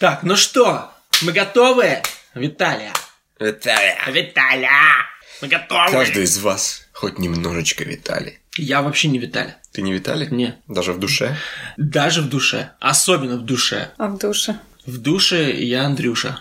Так, ну что, мы готовы? Виталия. Виталий. Виталия. Мы готовы. Каждый из вас хоть немножечко Виталий. Я вообще не Виталий. Ты не Виталий? Не. Даже в душе? Даже в душе. Особенно в душе. А в душе? В душе я Андрюша.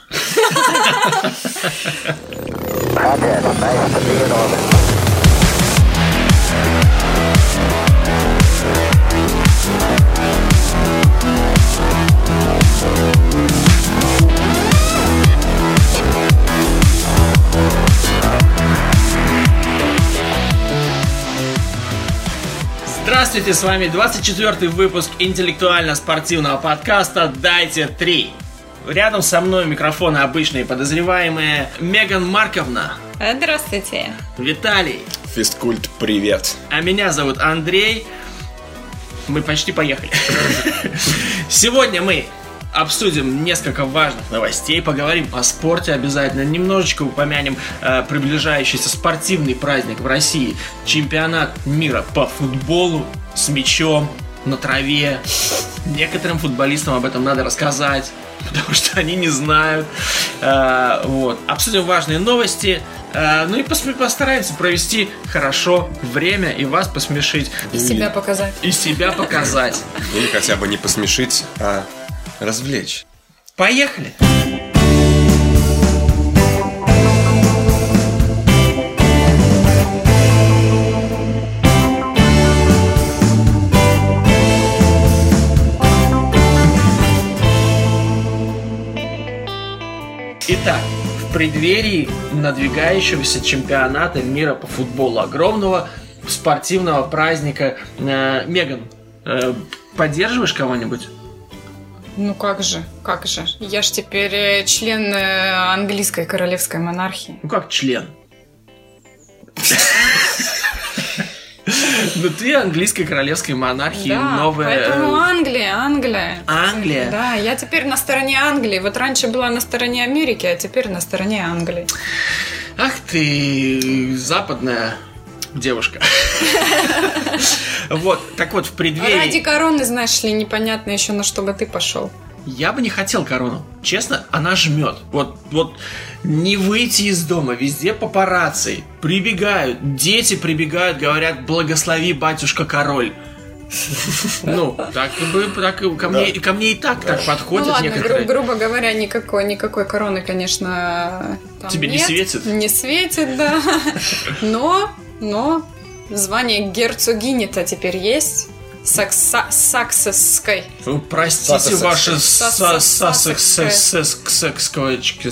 Здравствуйте, с вами 24 выпуск интеллектуально-спортивного подкаста «Дайте три». Рядом со мной микрофоны обычные подозреваемые Меган Марковна, Здравствуйте. Виталий, Фисткульт, привет. а меня зовут Андрей. Мы почти поехали. Сегодня мы обсудим несколько важных новостей, поговорим о спорте обязательно, немножечко упомянем э, приближающийся спортивный праздник в России, чемпионат мира по футболу с мячом на траве. Некоторым футболистам об этом надо рассказать, потому что они не знают. Э, вот. Обсудим важные новости. э, ну и постараемся провести хорошо время и вас посмешить. И себя показать. И себя показать. Или хотя бы не посмешить, а развлечь. Поехали! Итак, в преддверии надвигающегося чемпионата мира по футболу огромного спортивного праздника э, Меган, э, поддерживаешь кого-нибудь? Ну как же, как же. Я ж теперь э, член э, английской королевской монархии. Ну как член? Ну ты английской королевской монархии, да, новая... поэтому э, Англия, Англия. Англия? Да, я теперь на стороне Англии. Вот раньше была на стороне Америки, а теперь на стороне Англии. Ах ты, западная девушка. Вот, так вот, в Ради преддверии... короны, знаешь ли, непонятно еще на что бы ты пошел. Я бы не хотел корону. Честно, она жмет. Вот, вот не выйти из дома, везде папарацци. Прибегают, дети прибегают, говорят, благослови, батюшка король. Ну, так и бы, так и ко мне, ко мне и так так Ну подходят ладно, некоторые. гру- грубо говоря, никакой, никакой короны, конечно, там Тебе не нет. светит? Не светит, да. Но, но звание герцогини-то теперь есть. Сакса- Саксесской. Ну, Простите Сассекс. ваши сассексковочки.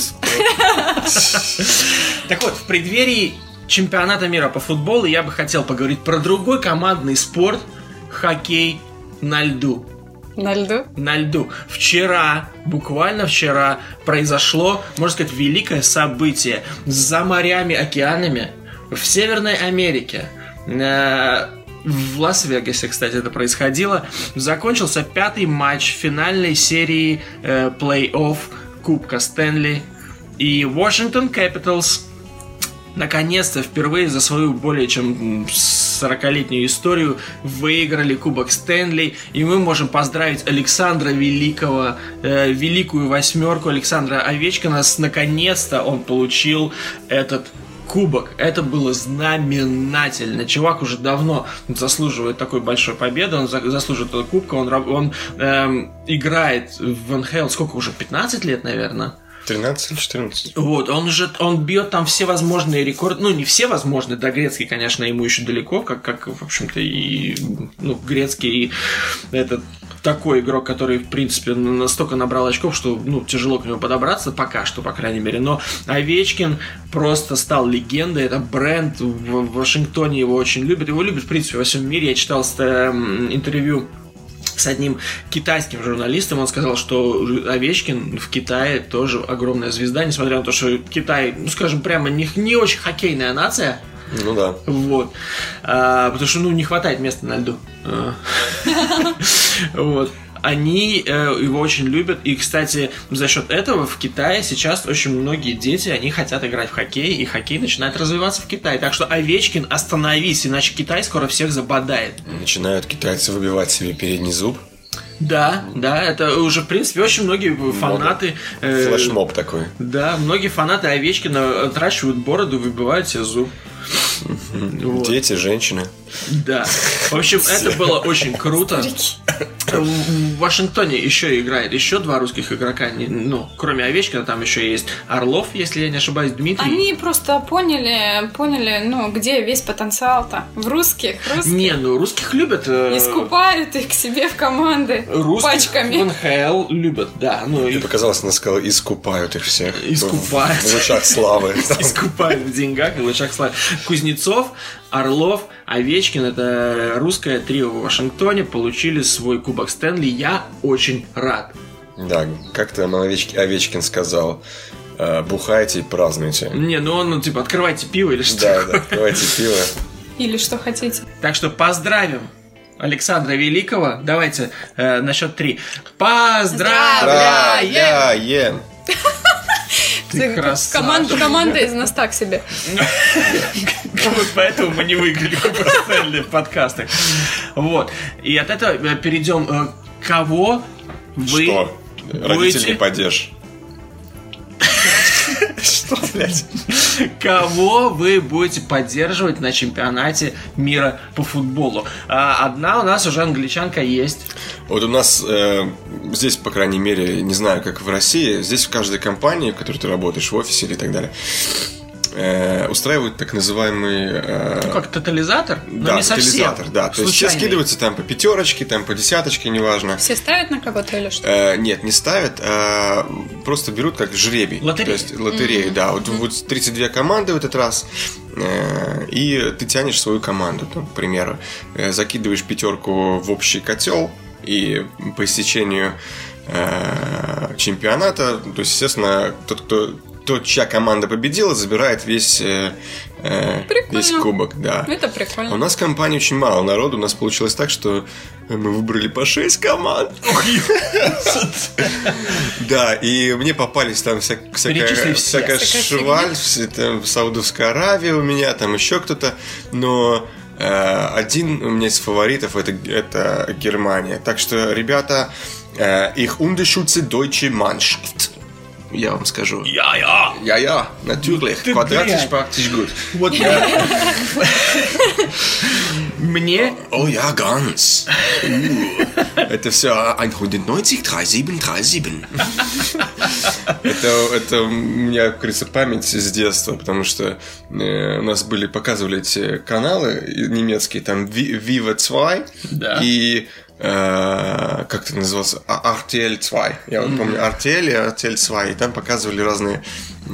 Так вот, в преддверии чемпионата мира по футболу я бы хотел поговорить про другой командный спорт – хоккей на льду. На льду. На льду. Вчера, буквально вчера, произошло, можно сказать, великое событие. За морями, океанами в Северной Америке. э, В Лас-Вегасе, кстати, это происходило. Закончился пятый матч финальной серии э, плей-офф Кубка Стэнли. И Washington Capitals наконец-то впервые за свою более чем 40-летнюю историю выиграли Кубок Стэнли, и мы можем поздравить Александра Великого, э, великую восьмерку Александра Овечкина, наконец-то он получил этот кубок. Это было знаменательно. Чувак уже давно заслуживает такой большой победы, он за- заслуживает этого кубка, он, он эм, играет в НХЛ сколько уже, 15 лет, наверное? 13 или 14? Вот, он уже, он бьет там все возможные рекорды, ну, не все возможные, до грецкий, конечно, ему еще далеко, как, как в общем-то, и, ну, грецкий, это такой игрок, который, в принципе, настолько набрал очков, что, ну, тяжело к нему подобраться, пока что, по крайней мере, но Овечкин просто стал легендой, это бренд, в Вашингтоне его очень любят, его любят, в принципе, во всем мире, я читал эм, интервью с одним китайским журналистом. Он сказал, что Овечкин в Китае тоже огромная звезда, несмотря на то, что Китай, ну скажем прямо, не, не очень хоккейная нация. Ну да. Вот. А, потому что, ну, не хватает места на льду. А. Вот. Они э, его очень любят. И, кстати, за счет этого в Китае сейчас очень многие дети, они хотят играть в хоккей, и хоккей начинает развиваться в Китае. Так что, Овечкин, остановись, иначе Китай скоро всех забодает. Начинают китайцы выбивать себе передний зуб. Да, да, это уже, в принципе, очень многие фанаты... э, Флешмоб такой. Да, многие фанаты Овечкина отращивают бороду, выбивают себе зуб. Вот. Дети, женщины. Да. В общем, это было очень круто. В Вашингтоне еще играет еще два русских игрока. Не- Ну, кроме Овечкина, там еще есть Орлов, если я не ошибаюсь, Дмитрий. Они просто поняли, поняли, ну, где весь потенциал-то. В русских, русских. Не, ну русских любят. э, Искупают их к себе в команды Русских в пачками. НХЛ любят, да. Ну, Мне и показалось, она сказала, искупают их всех. Искупают. В лучах славы. искупают в деньгах и лучах славы. Кузнецов, Орлов, Овечкин, это русское трио в Вашингтоне, получили свой кубок Стэнли. Я очень рад. Да, как там Овечки- Овечкин сказал, э, бухайте и празднуйте. Не, ну он, ну, типа, открывайте пиво или что. Да, да, давайте пиво. Или что хотите. Так что поздравим Александра Великого. Давайте э, на счет три. Поздравляем! Поздравляем! Ты красавчик. Команда, команда из нас так себе. Вот поэтому мы не выиграли Кубок Стэнли в подкастах. Вот. И от этого перейдем э, кого вы Что? Родителей будете, падеж. Что, блядь? кого вы будете поддерживать на чемпионате мира по футболу. А, Одна у нас уже англичанка есть. Вот у нас э, здесь, по крайней мере, не знаю, как в России, здесь в каждой компании, в которой ты работаешь, в офисе или так далее, э, устраивают так называемый... э, Ну, как тотализатор, но да, не совсем. тотализатор, да. То есть все Случайный. скидываются там по пятерочке, там по десяточке, неважно. Все ставят на кого-то или что? Э, нет, не ставят, а просто берут как жребий. Лотерею. То есть лотерею, да. Вот, вот 32 команды в этот раз, э, и ты тянешь свою команду, там, к примеру. Э, закидываешь пятерку в общий котел, и по истечению э, чемпионата, то есть, естественно, тот, кто тот, чья команда победила, забирает весь, э, э, Прикольно. весь кубок, да. Это А У прикольно. нас в компании очень мало народу. У нас получилось так, что мы выбрали по 6 команд. Да, и мне попались там всякая, шваль, Саудовская Аравия у меня, там еще кто-то. Но э, один у меня из фаворитов это, это Германия. Так что, ребята, э, их Unterschütze Deutsche Mannschaft. Я вам скажу. Я-я! Ja, ja, natürlich. Ты Quadratisch praktisch gut. Вот Мне Oh ja, ganz. Uh. Это все 190, 37, 37. Это, это у меня, как говорится, память с детства, потому что э, у нас были, показывали эти каналы немецкие, там Viva 2 Да. и э, как это назывался? А- RTL 2. Я вот помню RTL и RTL 2. И там показывали разные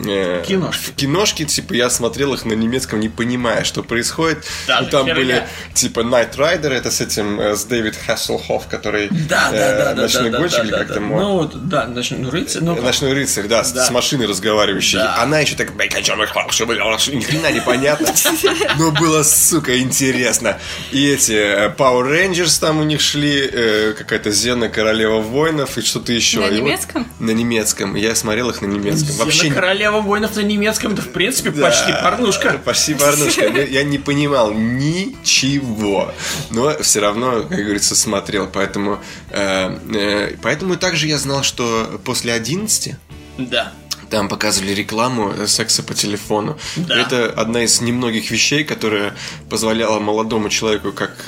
э, Киношки. киношки, типа я смотрел их на немецком, не понимая, что происходит. Да, И там херня. были типа Night Rider, это с этим, э, с Дэвид Хасселхоф, который Да, э, да, да, ночной да, гонщик, да, или да, как да. там Ну, вот, да, ночной рыцарь. Ну, Ночной рыцарь, да, с, Да. с машиной разговаривающей. Да. Она еще так, «Бля, о хочу, бля, ни хрена непонятно. Но было, сука, интересно. И эти э, Power Rangers там у них шли, э, какая-то Зена Королева воинов и что-то еще. На И вот- немецком? на немецком. Я смотрел их на немецком. Зена Вообще не- королева воинов на немецком, это в принципе Да, почти порнушка. Почти порнушка. Я не понимал ничего. Но все равно, как говорится, смотрел. Поэтому, э, э, поэтому также я знал, что после 11 Да. там показывали рекламу э, секса по телефону. Да. Это одна из немногих вещей, которая позволяла молодому человеку, как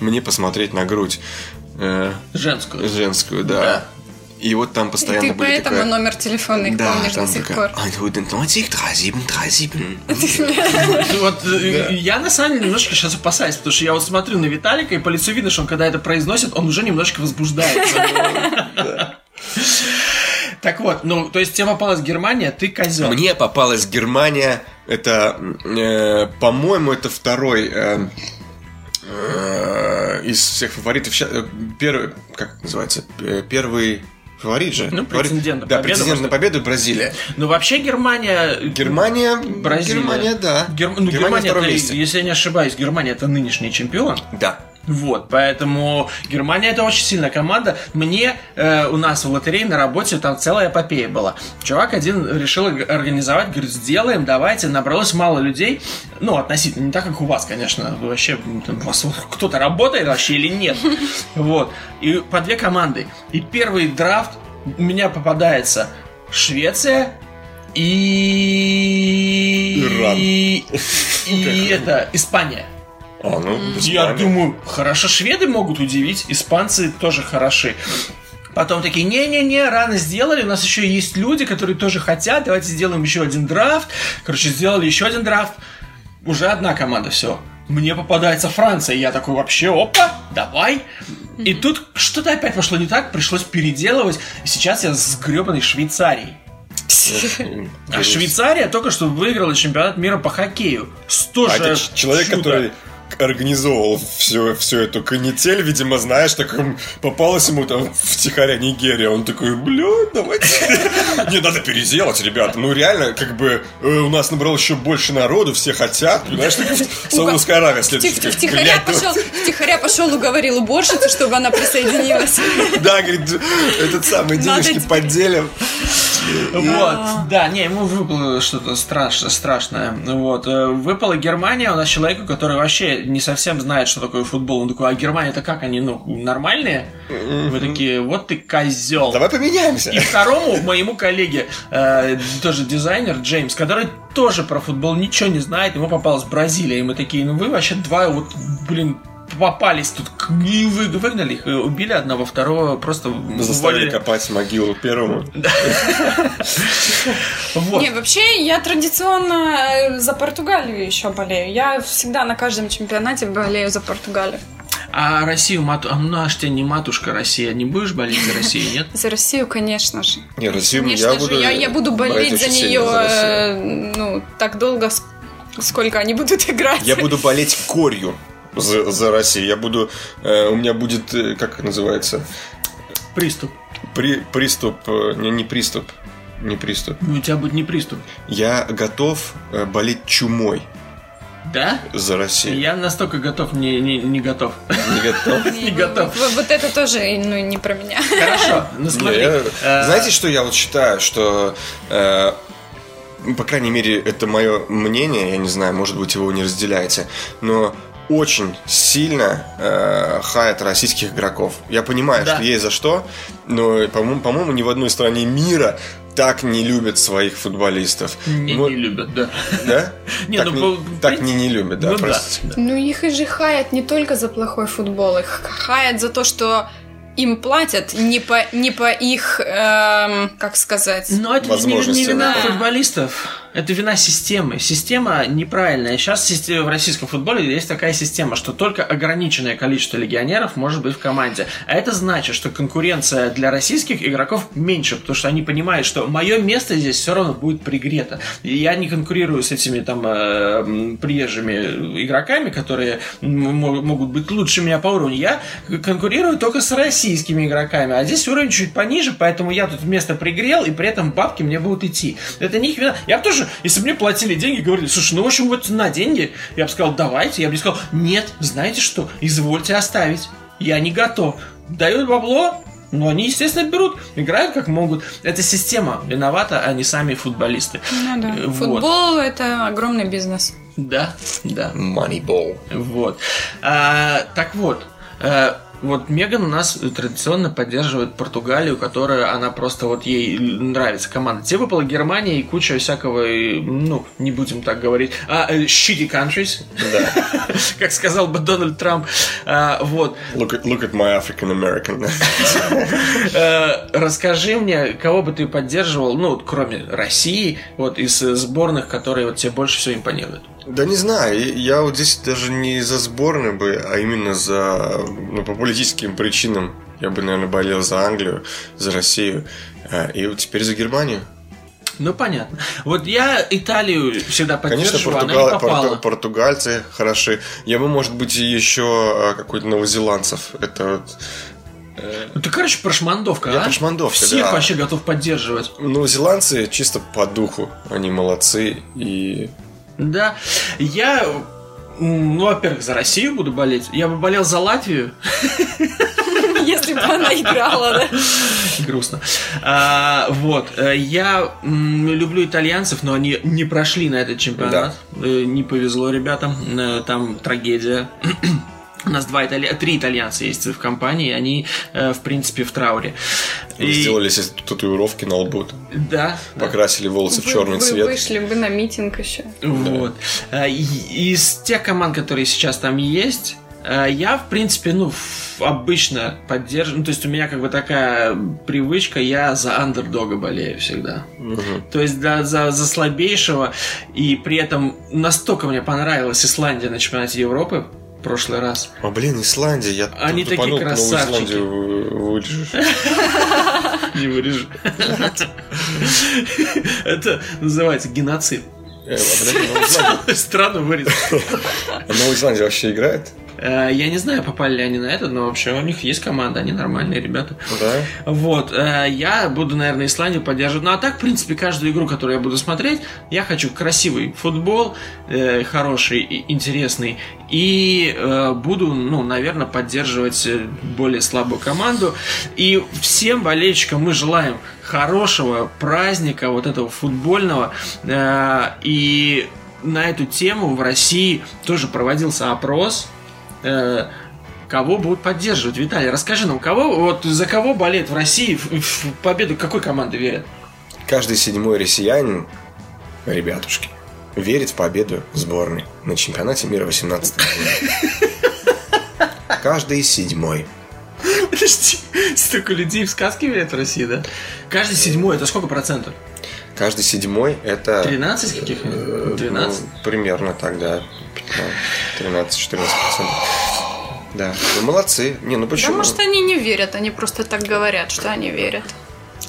мне, посмотреть на грудь Женскую. женскую, да. Да. И вот там И постоянно ты были поэтому такое- номер телефона их Да, помнишь там до сих такая пор. 190, 37, 37. Вот э, я на самом деле немножко сейчас опасаюсь, потому что я вот смотрю на Виталика, и по лицу видно, что он когда это произносит, он уже немножко возбуждается. Так вот, ну, то есть тебе попалась Германия, ты козел. Мне попалась Германия. Это, э, по-моему, это второй э, э, из всех фаворитов. Э, Первый, как называется? Э, Первый фаворит же. Ну, Фаворит- претендент на Да, победу, претендент может на победу Бразилия. Ну, вообще Германия... Германия. Бразилия. Германия, да. Гер- ну, Германия Германия, это, месте. если я не ошибаюсь, Германия это нынешний чемпион. Да. Вот, поэтому Германия это очень сильная команда. Мне э, у нас в лотерее на работе там целая эпопея была. Чувак один решил организовать, говорит, сделаем, давайте. Набралось мало людей. Ну, относительно, не так, как у вас, конечно. Вообще, у вас кто-то работает вообще или нет. Вот. И по две команды. И первый драфт у меня попадается Швеция и... Иран. И, и это, Испания. А, ну, Я думаю, хорошо, шведы могут удивить, испанцы тоже хороши. Потом такие, не-не-не, рано сделали, у нас еще есть люди, которые тоже хотят, давайте сделаем еще один драфт. Короче, сделали еще один драфт. Уже одна команда, все. Мне попадается Франция, я такой, вообще, опа, давай. И тут что-то опять пошло не так, пришлось переделывать, и сейчас я с гребаной Швейцарией. А Швейцария только что выиграла чемпионат мира по хоккею. С А тоже это человек, чудо. который организовывал всю, всю эту канитель, видимо, знаешь, так м, попалась ему там втихаря Нигерия. Он такой, блядь, давайте. Не, надо переделать, ребята. Ну, реально, как бы э, у нас набрало еще больше народу, все хотят. Понимаешь, так Саудовская Аравия следующая. Втих- Втихаря ну, пошел, втихаря пошел, уговорил уборщицу, чтобы она присоединилась. Да, говорит, этот самый денежки поделим. Вот, да, не, ему выпало что-то страшное, страшное. Вот, э, выпала Германия, у нас человеку, который вообще не совсем знает, что такое футбол. Он такой, а Германия это как они, ну, нормальные? Вы такие, вот ты козел. Давай поменяемся. И второму моему коллеге, э, тоже дизайнер Джеймс, который тоже про футбол ничего не знает, ему попалась Бразилия, и мы такие, ну вы вообще два, вот, блин, попались тут, и вы, выгнали их, и убили одного, второго просто Заставили уволили. копать могилу первому. Не, вообще я традиционно э, за Португалию еще болею. Я всегда на каждом чемпионате болею за Португалию. А Россию, мату... а ну аж ты не матушка Россия, не будешь болеть за Россию, нет? За Россию, конечно же. Не, Россию Конечно я же, буду... я, я буду болеть за нее за э, ну, так долго, ск- сколько они будут играть. Я буду болеть корью за, за Россию. Я буду... э, у меня будет... э, как это называется? Приступ. При, приступ... э, не, не приступ. Не приступ. Ну, у тебя будет не приступ. Я готов э, болеть чумой Да? за Россию. Я настолько готов, не, не, не готов. Не готов. Не готов. Вот, это тоже ну, не про меня. Хорошо, ну смотри. Знаете, что я вот считаю, что ну, по крайней мере, это мое мнение, я не знаю, может быть, вы его не разделяете, но очень сильно э, хаят российских игроков. Я понимаю, Да. что есть за что, но, по-моему, по-моему, ни в одной стране мира так не любят своих футболистов. Не, Вот, не любят, да. Да? Не, так ну, не, по- так не, не любят, да, Ну простите. да. Ну, их и же хаят не только за плохой футбол, их хаят за то, что им платят не по, не по их, эм, как сказать... Но это не, не вина да. футболистов, это вина системы. Система неправильная. Сейчас в российском футболе есть такая система, что только ограниченное количество легионеров может быть в команде. А это значит, что конкуренция для российских игроков меньше, потому что они понимают, что мое место здесь все равно будет пригрето. Я не конкурирую с этими там э, приезжими игроками, которые могут быть лучше меня по уровню. Я конкурирую только с российскими игроками, а здесь уровень чуть пониже, поэтому я тут место пригрел, и при этом бабки мне будут идти. Это не их вина. Я бы тоже, если бы мне платили деньги, говорили, слушай, ну в общем вот на деньги, я бы сказал, давайте, я бы не сказал, нет, знаете что, извольте оставить, я не готов. Дают бабло, ну, они, естественно, берут, играют как могут. Это система виновата, а не сами футболисты. Ну да. Э, вот. Футбол это огромный бизнес. Да, да. Moneyball. Вот. А, так вот, э, вот Меган у нас традиционно поддерживает Португалию, которая она просто вот ей нравится команда. Тебе выпала Германия и куча всякого, ну, не будем так говорить, а, э, shitty countries, Да. как сказал бы Дональд Трамп. А, вот. Look at, look at my African American. Э, расскажи мне, кого бы ты поддерживал, ну, кроме России, вот из э, сборных, которые вот тебе больше всего импонируют. Да не знаю, я вот здесь даже не за сборную бы, а именно за, ну, по политическим причинам. Я бы, наверное, болел за Англию, за Россию, а, и вот теперь за Германию. Ну, понятно. Вот я Италию всегда Конечно, поддерживаю, она португал- попала. порту- португальцы хороши. Я бы, может быть, еще а, какой-то новозеландцев. Это вот... Ну ты, короче, прошмандовка, Я а? прошмандовка, Всех да. вообще готов поддерживать. Новозеландцы чисто по духу. Они молодцы и... Да. Я Ну, во-первых, за Россию буду болеть. Я бы болел за Латвию. Если бы она играла, да? Грустно. А, вот. э, Я м, люблю итальянцев, но они не прошли на этот чемпионат. Э, Не повезло ребятам. Э, Там трагедия. У нас два италья... три итальянца есть в компании, и они, э, в принципе, в трауре. И- Сделали себе татуировки на лбу, Да. да. покрасили волосы в черный Вы цвет. вышли бы на митинг еще. Вот. А, и- Из тех команд, которые сейчас там есть, а, я, в принципе, ну, обычно поддерживаю. Ну, то есть у меня как бы такая привычка, я за андердога болею всегда. Мгм. То есть да, за, за слабейшего. И при этом настолько мне понравилась Исландия на чемпионате Европы в прошлый раз. А блин, Исландия, я Они тут такие красавчики. Исландию вы- вырежешь. Не вырежу. Это называется геноцид. Страну вырезать. а Новая Исландия вообще играет? Э, Я не знаю, попали ли они на это, но вообще у них есть команда, они нормальные ребята. Да. Вот, э, я буду, наверное, Исландию поддерживать. Ну а так, в принципе, каждую игру, которую я буду смотреть, я хочу красивый футбол, э, хороший и интересный. И буду, ну, наверное, поддерживать более слабую команду. И всем болельщикам мы желаем хорошего праздника, вот этого футбольного. И на эту тему в России тоже проводился опрос. Э, Кого будут поддерживать? Виталий, расскажи нам, кого, вот за кого болеет в России в, в победу какой команды верят? Каждый седьмой россиянин, ребятушки, верит в победу сборной на чемпионате мира 18 года. Каждый седьмой. Подожди, столько людей в сказке верят в России, да? Каждый седьмой, это сколько процентов? Каждый седьмой это... 13 каких? э, 12? ну, примерно так, да. 13-14 процентов. Да. Ну, молодцы. Не, ну почему? может, они не верят, они просто так говорят, что они верят.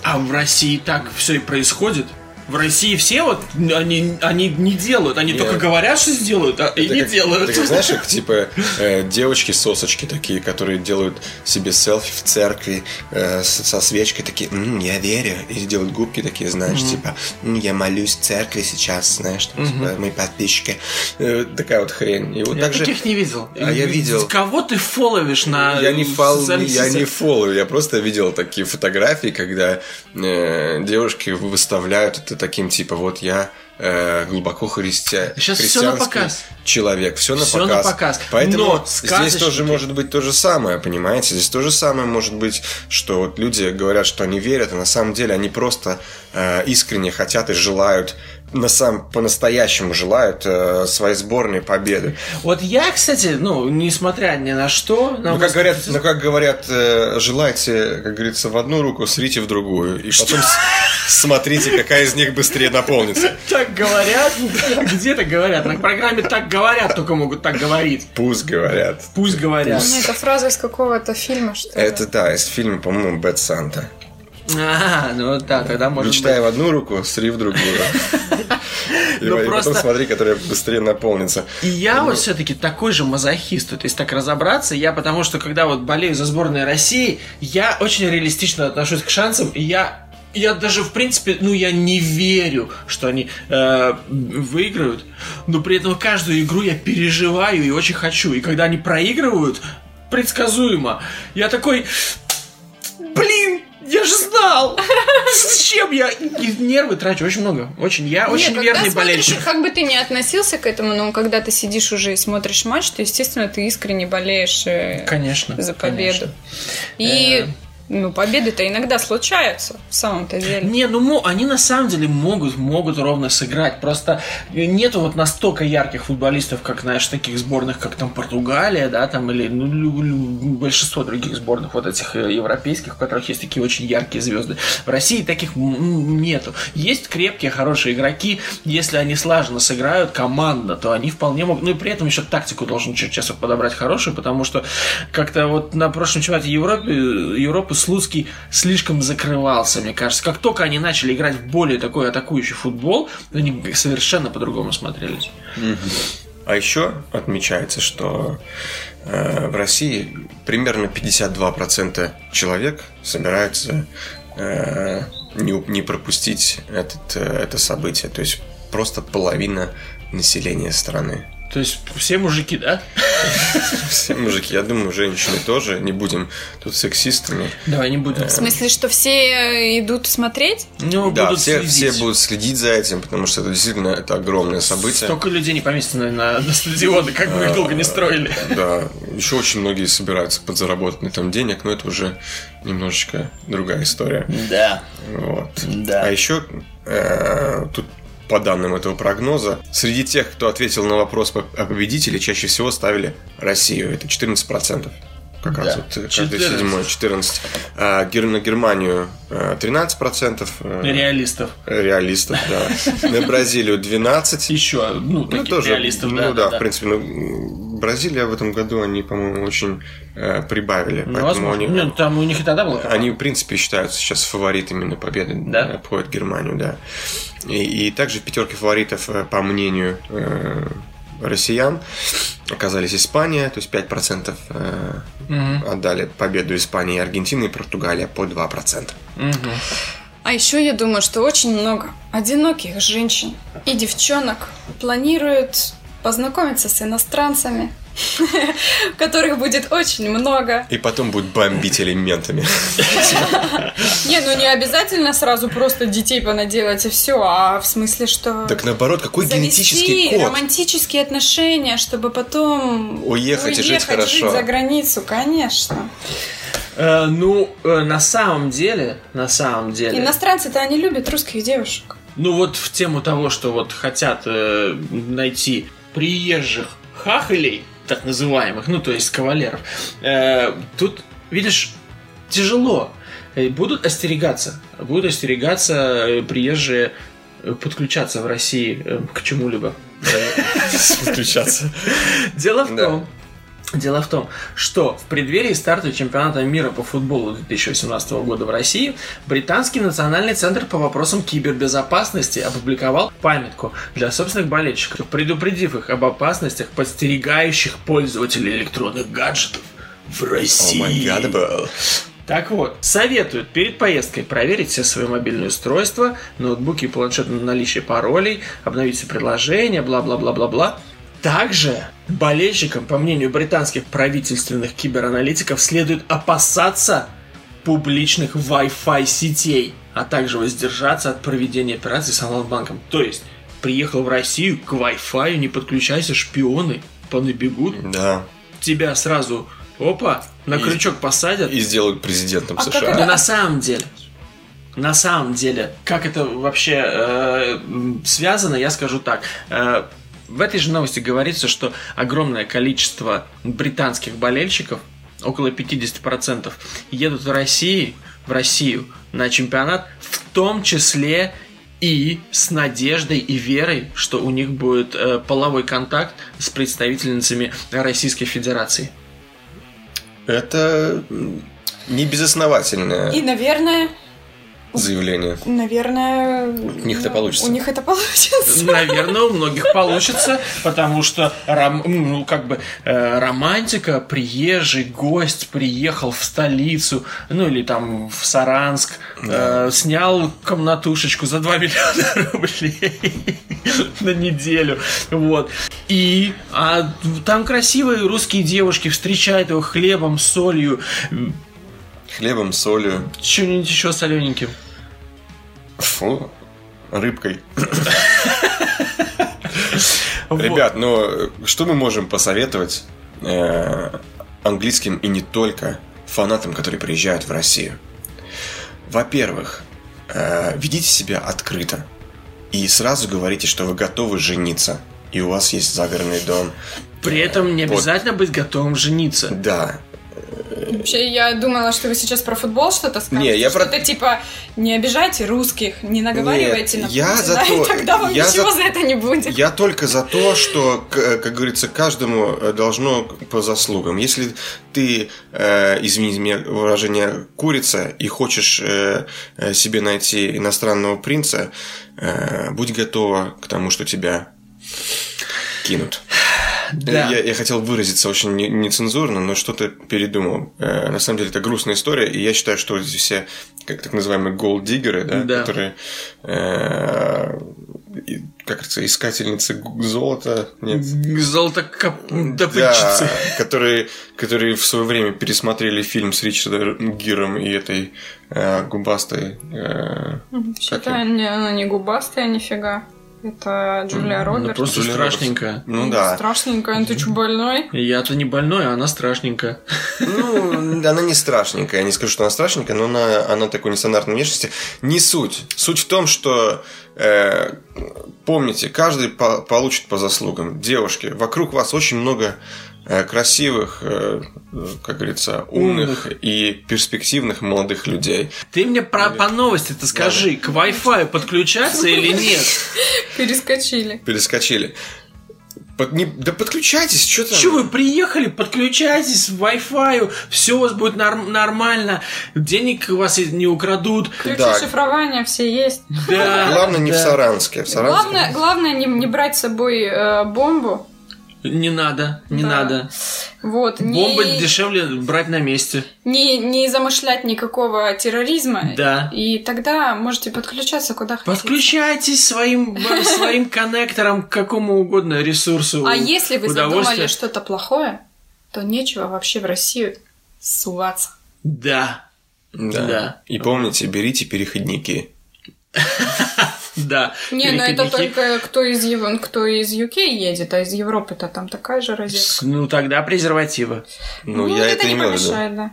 А в России так все и происходит? В России все вот, они, они не делают, они Нет. только говорят, что сделают, а и Это не как- делают. это как, знаешь, как типа э, девочки-сосочки такие, которые делают себе селфи в церкви э, со свечкой, такие, «М, я верю, и делают губки такие, знаешь, типа, «М, я молюсь в церкви сейчас, знаешь, там, типа, мои подписчики. Э, такая вот хрень. И вот Я так же... таких не видел. А я видел. Кого ты фоловишь на Я не фол, я не фоллоу, я просто видел такие фотографии, когда э, девушки выставляют это таким типа вот я э, глубоко христиан, Сейчас на христианский показ. человек, все на Всё на показ. показ. Поэтому Но здесь сказочники- тоже может быть то же самое, понимаете? Здесь то же самое может быть, что вот люди говорят, что они верят, а на самом деле они просто э, искренне хотят и желают на самом по-настоящему желают э, своей сборной победы. Вот я, кстати, ну, несмотря ни на что... на Ну, как говорят, ну, как говорят, э, желайте, как говорится, в одну руку, срите в другую. И потом с- смотрите, какая из них быстрее наполнится. Так говорят? Где так говорят? На программе так говорят, только могут так говорить. Пусть говорят. Пусть говорят. Это фраза из какого-то фильма, что ли? Это да, из фильма, по-моему, Бэт Санта. А, ну да, тогда может Мечтай в одну руку, сри в другую. И Ну, и потом смотри, которая быстрее наполнится. И я вот все-таки такой же мазохист. То есть так разобраться, я потому что когда вот болею за сборную России, я очень реалистично отношусь к шансам, и я я даже, в принципе, ну, я не верю, что они э, выиграют, но при этом каждую игру я переживаю и очень хочу. И когда они проигрывают, предсказуемо, я такой, блин, я же знал! Зачем я нервы трачу? Очень много. Очень. Я очень верный смотришь, болельщик. Как бы ты ни относился к этому, но когда ты сидишь уже и смотришь матч, то, естественно, ты искренне болеешь э, Конечно. за победу. конечно. И, Э. ну, победы-то иногда случаются, в самом-то деле. Не, ну они на самом деле могут, могут ровно сыграть. Просто нету вот настолько ярких футболистов, как, знаешь, таких сборных, как там Португалия, да, там, или ну, большинство других сборных вот этих э, европейских, у которых есть такие очень яркие звезды. В России таких нету. Есть крепкие, хорошие игроки. Если они слаженно сыграют командно, то они вполне могут. Ну и при этом еще тактику должен Черчесов подобрать хорошую, потому что как-то вот на прошлом чемпионате Европы, Европы Слуцкий слишком закрывался, мне кажется. Как только они начали играть в более такой атакующий футбол, они совершенно по-другому смотрелись. А еще отмечается, что э, в России примерно 52% человек собираются э, не, не пропустить этот, э, это событие. То есть просто половина населения страны. То есть все мужики, да? Все мужики, я думаю, женщины тоже. Не будем тут сексистами. Давай не будем. В смысле, что все идут смотреть? Ну, Да, будут все, следить. все будут следить за этим, потому что это действительно это огромное событие. Столько людей не поместится, наверное, на, на стадионы, как бы их долго не строили. Да, еще очень многие собираются подзаработать на этом денег, но это уже немножечко другая история. Да. Вот. Да. А еще э, тут по данным этого прогноза, среди тех, кто ответил на вопрос о победителе, чаще всего ставили Россию. Это 14%. Как раз Да. вот каждый 14. седьмой, 14. А Гер- на Германию э, 13%. э, Реалистов. Реалистов, да. На Бразилию 12%. Еще, ну, Ну, таких тоже, реалистов, ну да. да, в принципе, ну, Бразилия в этом году, они, по-моему, очень э, прибавили. Ну, поэтому возможно. они, Нет, там у них и тогда было. они, в принципе, считаются сейчас фаворитами на победы. Да? э, Обходят Германию, да. И, и также в пятерке фаворитов, э, по мнению э, россиян, оказались Испания, то есть 5% э, Мгм. отдали победу Испании и Аргентины, и Португалия по 2%. Мгм. А еще я думаю, что очень много одиноких женщин и девчонок планируют познакомиться с иностранцами, которых будет очень много. И потом будут бомбить элементами. Не, ну не обязательно сразу просто детей понаделать и все, а в смысле, что Так наоборот, какой генетический код? романтические отношения, чтобы потом Уехать и жить хорошо. за границу, конечно. Э, ну, э, на самом деле, на самом деле, Иностранцы-то они любят русских девушек. ну вот в тему того, что вот хотят э, найти приезжих хахалей, так называемых, ну то есть кавалеров, э, тут, видишь, тяжело. Э, Будут остерегаться, будут остерегаться э, приезжие э, подключаться в России к чему-либо. Подключаться. Дело в том, Дело в том, что в преддверии старта чемпионата мира по футболу 2018 года в России британский национальный центр по вопросам кибербезопасности опубликовал памятку для собственных болельщиков, предупредив их об опасностях, подстерегающих пользователей электронных гаджетов в России. был. Так вот, советуют перед поездкой проверить все свои мобильные устройства, ноутбуки и планшеты на наличие паролей, обновить все приложения, бла-бла-бла-бла-бла. Также болельщикам, по мнению британских правительственных кибераналитиков, следует опасаться публичных Wi-Fi сетей, а также воздержаться от проведения операций с онлайн-банком. То есть, приехал в Россию, к Wi-Fi не подключайся, шпионы понабегут, Да. тебя сразу, опа, на И- крючок посадят. И сделают президентом А как США. Но на самом деле, на самом деле, как это вообще э, связано, я скажу так. Э, в этой же новости говорится, что огромное количество британских болельщиков, около 50%, едут в России, в Россию на чемпионат, в том числе и с надеждой и верой, что у них будет э, половой контакт с представительницами Российской Федерации. Это м, не безосновательное И, наверное, заявление. наверное... У них это получится. У них это получится. Наверное, у многих получится, потому что ром- ну, как бы э, романтика, приезжий гость приехал в столицу, ну или там в Саранск, э, снял комнатушечку за 2 миллиона рублей на неделю, вот. И а там красивые русские девушки встречают его хлебом, солью, Хлебом, солью, чем-нибудь еще солененьким. Фу, рыбкой. Ребят, ну что мы можем посоветовать э, английским и не только фанатам, которые приезжают в Россию? Во-первых, э, ведите себя открыто и сразу говорите, что вы готовы жениться и у вас есть загородный дом. При этом не Вот. обязательно быть готовым жениться. Да, Вообще, я думала, что вы сейчас про футбол что-то скажете. Не, я про- Что-то типа, не обижайте русских, не наговаривайте Нет, на я за то- и тогда вам я ничего за- за... это не будет. Я только за то, что, как говорится, каждому э, должно по заслугам. Если ты, э, извините меня выражение, курица и хочешь э, э, себе найти иностранного принца, э, будь готова к тому, что тебя кинут. Да. Я, я хотел выразиться очень не- нецензурно, но что-то передумал. Э, на самом деле это грустная история, и я считаю, что эти все, как так называемые голддиггеры, да, Да. которые э, как говорится, искательницы золота, нет, Золотокопытчицы. да, которые, которые в свое время пересмотрели фильм с Ричардом Гиром и этой э, губастой. э, Вообще-то не- она не губастая нифига. Это Джулия Ну, Робертс. просто Джулия страшненькая. ну да. Страшненькая, ну ты что, больной? Я-то не больной, а она страшненькая. Ну, она не страшненькая. Я не скажу, что она страшненькая, но она, она такой нестандартной внешности. Не суть. Суть в том, что э, помните, каждый по- получит по заслугам. Девушки, вокруг вас очень много красивых, э, как говорится, умных и перспективных молодых людей. Ты мне про, по новости-то скажи, к Wi-Fi подключаться или нет? Перескочили. Перескочили. Под- не- да подключайтесь, что там? Че вы приехали, подключайтесь к Wi-Fi, все у вас будет норм- нормально, денег у вас не украдут. Ключи Да. шифрования все есть. Да, Главное не в да. Саранске. В Саранске... Главное, главное не, не брать с собой э, бомбу. Не надо, не Да. надо. Вот, Бомбы не, дешевле брать на месте. не, не замышлять никакого терроризма. Да. И тогда можете подключаться куда хотите. Подключайтесь своим, своим коннектором к какому угодно ресурсу. А если вы задумали что-то плохое, то нечего вообще в Россию суваться. Да, Да. Да. И помните, берите переходники. да. Не, ну это только кто из, кто из UK едет, а из Европы-то там такая же розетка. Ну тогда презервативы. Ну, я это, не помешает, да.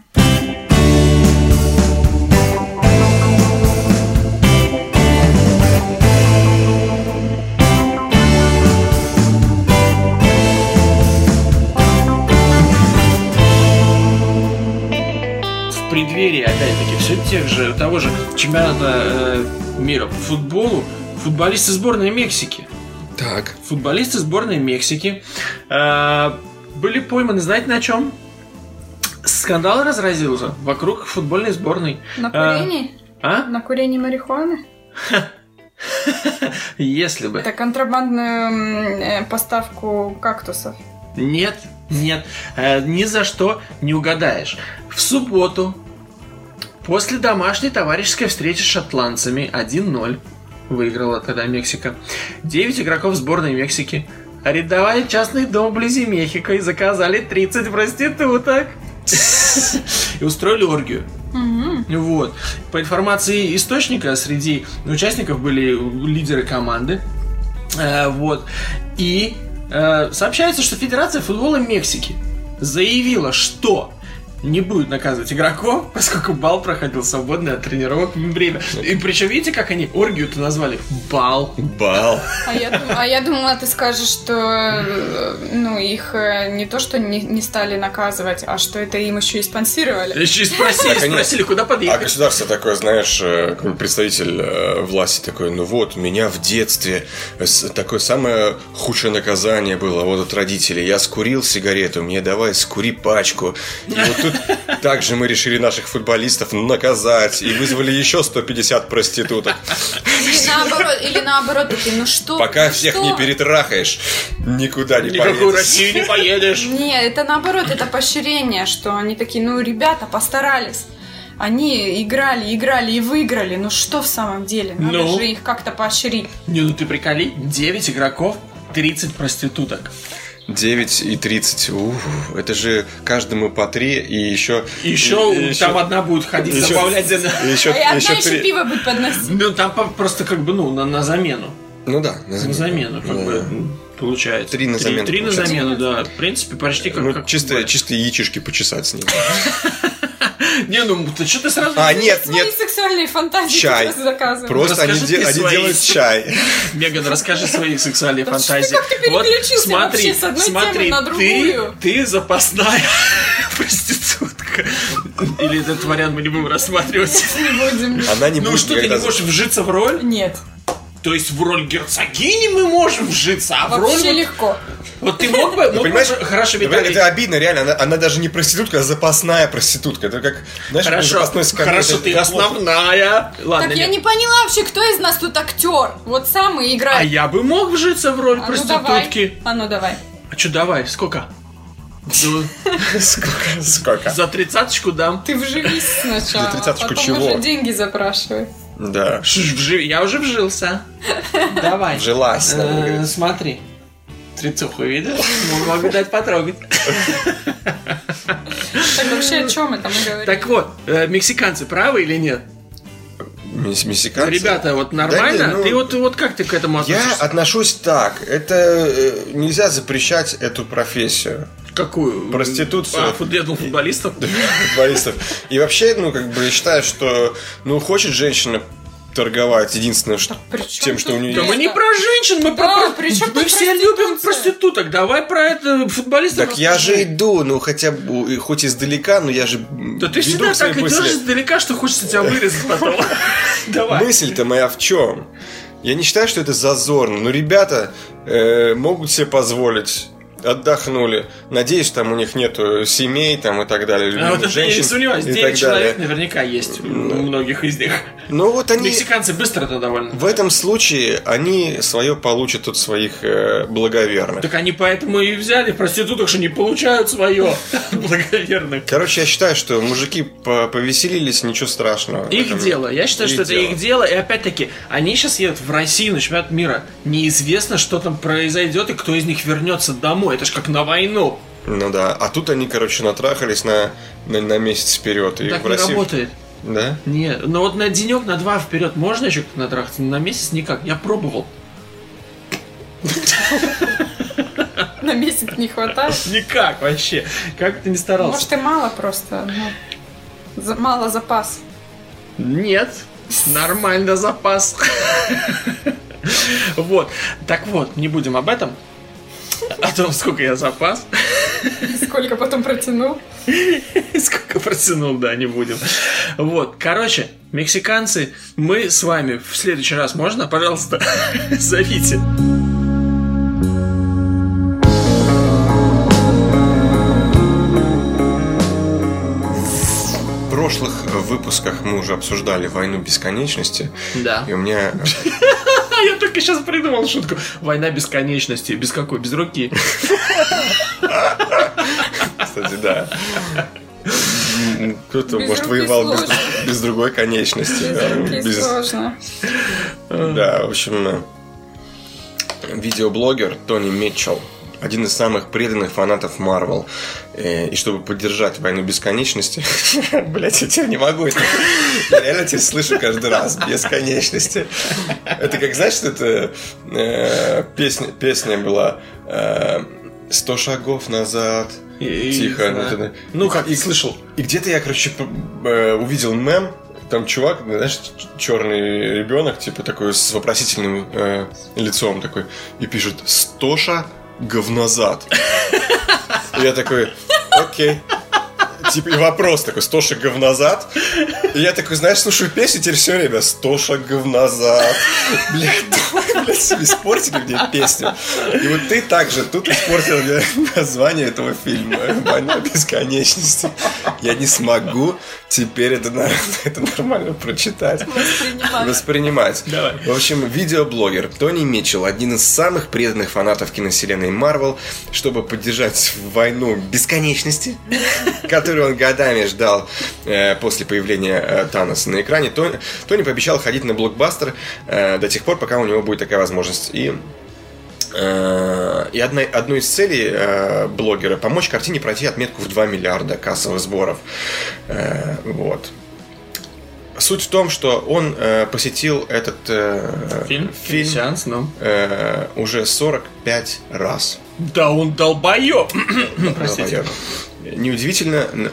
Преддверии, опять-таки, все тех же, того же чемпионата э, мира по футболу, футболисты сборной Мексики. Так. Футболисты сборной Мексики э, были пойманы, знаете на чем? Скандал разразился вокруг футбольной сборной. На А, курении? А? На курении марихуаны? Если бы. Это контрабандную э, поставку кактусов. Нет, нет, э, ни за что не угадаешь. В субботу, после домашней товарищеской встречи с шотландцами 1-0, выиграла тогда Мексика, 9 игроков сборной Мексики арендовали частный дом вблизи Мехико и заказали 30 проституток. И устроили оргию. Вот. По информации источника, среди участников были лидеры команды. Э, вот. И э, сообщается, что Федерация футбола Мексики заявила, что не будет наказывать игроков, поскольку бал проходил свободное от тренировок время. И причем, видите, как они оргию-то назвали? Бал. Бал. А я, а я думала, ты скажешь, что э, ну, их э, не то, что не, не стали наказывать, а что это им еще и спонсировали. Еще и спросили, они- спросили, куда А подъехать. государство такое, знаешь, э, представитель власти такой, ну вот, у меня в детстве такое самое худшее наказание было вот от родителей. Я скурил сигарету, мне давай скури пачку. И вот тут также мы решили наших футболистов наказать и вызвали еще 150 проституток. Или наоборот, или наоборот, такие, ну что? Пока ну всех что? не перетрахаешь, никуда не Никакую поедешь. Россию не поедешь. Не, это наоборот, это поощрение, что они такие, ну, ребята, постарались. Они играли, играли и выиграли. Ну что в самом деле? Надо Ну? же их как-то поощрить. Не, ну ты приколи, 9 игроков, 30 проституток. 9 и 30. Ух, это же каждому по 3 и еще... Еще и- и там еще- одна будет ходить, еще- добавлять за... и еще, А и одна еще еще три- пиво будет подносить. Ну, там просто как бы, ну, на, на замену. Ну да, на На замену, как Да. бы, получается. Три на замену Три на замену, да. В принципе, почти как... Ну, как чисто, чисто яичишки почесать с ним. Не, ну, ты что ты сразу... А, нет, Свои нет, сексуальные фантазии чай. сейчас заказывают. Просто они, де- они свои. делают чай. Меган, расскажи свои сексуальные фантазии. ты как-то переключился вообще с одной темы смотри, на ты, другую? ты запасная проститутка. Или этот вариант мы не будем рассматривать. Не будем. Она не Ну будет что, ты не можешь вжиться в роль? Нет. То есть в роль герцогини мы можем вжиться, а в роль... Вообще легко. Вот ты мог бы... мог бы- понимаешь, Хорошо, Виталий. Это обидно, реально. Она, она даже не проститутка, а запасная проститутка. Это как, знаешь, Хорошо, запасной скамей. хорошо, ты основная. Ладно, Так я не поняла вообще, кто из нас тут актер. Вот сам и А играет. я бы мог вжиться в роль А ну давай. проститутки. А ну давай. А что, давай, сколько? Ну, Сколько? Сколько? За тридцаточку дам. Ты вживись сначала, За тридцаточку а потом чего? уже деньги запрашивай. Да. Вжи- Я уже вжился. Давай. Вжилась, Э. Смотри. Трицуху видишь? Ну, Могу дать потрогать. Так вообще о чем это мы говорим? Так вот, э, мексиканцы правы или нет? Мексиканцы. Ребята, вот нормально? Да не, ну, Ты вот, вот как ты к этому Я относишься? отношусь так. Это э, нельзя запрещать эту профессию. Какую? Проституцию. А, фут- я думал, футболистов? футболистов. И вообще, ну, как бы, я считаю, что, ну, хочет женщина торговать единственное, что, тем, что у нее Да есть. мы не про женщин, мы Да, про... при чем мы все любим проституток. Давай про это футболистов Так я же иду, ну, хотя бы, хоть издалека, но я же Да ты всегда так идешь издалека, что хочется тебя вырезать потом. Давай. Мысль-то моя в чем? Я не считаю, что это зазорно, но ребята э, могут себе позволить отдохнули. Надеюсь, там у них нету семей там и так далее. А вот это я не женщин сомневаюсь, и 9 так человек далее. наверняка есть у многих из них. Ну вот они... Мексиканцы быстро это довольно. В этом случае они свое получат от своих э, благоверных. Так они поэтому и взяли проституток, что не получают свое благоверных. Короче, я считаю, что мужики по- повеселились, ничего страшного. Их дело. Я считаю, что это их дело. И опять-таки, они сейчас едут в Россию на чемпионат мира. Неизвестно, что там произойдет и кто из них вернется домой. Это ж как на войну. Ну да. А тут они, короче, натрахались на, на, на месяц вперед. И так в не Россию... работает. Да? Не, ну вот на денек, на два вперед можно еще как-то натрахаться, на месяц никак. Я пробовал. На месяц не хватает? Никак вообще. Как ты не старался? Может, и мало просто. за- мало запас. Нет. Нормально запас. Вот. Так вот, не будем об этом. О том, сколько я запас. Сколько потом протянул. Сколько протянул, да, не будем. Вот, короче, мексиканцы, мы с вами в следующий раз можно, пожалуйста, зовите. Прошлых выпусках мы уже обсуждали войну бесконечности. Да. И у меня... Я только сейчас придумал шутку. Война бесконечности. Без какой? Без руки. Кстати, да. Кто-то, Без может, воевал без, без другой конечности. Без да, руки без- сложно. Да, в общем, э, видеоблогер Тони Митчелл, один из самых преданных фанатов Марвел. Э, И чтобы поддержать войну бесконечности... Блять, я тебя не могу. Я реально тебя слышу каждый раз. Бесконечности. Это как, знаешь, что это э, песня, песня была э, «Сто шагов назад». И- Тихо. да. ну, Ну, как И- слышал. и где-то я, короче, увидел мем, там чувак, знаешь, черный ребенок, типа такой с вопросительным э, лицом такой, и пишет «Стоша говнозад». Я такой, окей. Типа, и вопрос такой, Стоша говнозад? И я такой, знаешь, слушаю песню, теперь все время, Стоша говнозад. Блядь, давай, блядь, себе испортили мне песню. И вот ты также тут испортил мне название этого фильма «Война бесконечности». Я не смогу теперь это, это нормально прочитать. Воспринимать. Воспринимать. Давай. В общем, видеоблогер Тони Митчелл, один из самых преданных фанатов киновселенной Марвел, чтобы поддержать войну бесконечности, которую он годами ждал э, после появления э, Таноса на экране, Тони, Тони пообещал ходить на блокбастер э, до тех пор, пока у него будет такая возможность. И э, и одна, одной из целей э, блогера помочь картине пройти отметку в 2 миллиарда кассовых сборов. Э, вот. Суть в том, что он э, посетил этот э, Фильм? фильм Сеанс, ну. э, уже 45 раз. Да он долбоеб. Простите. Неудивительно,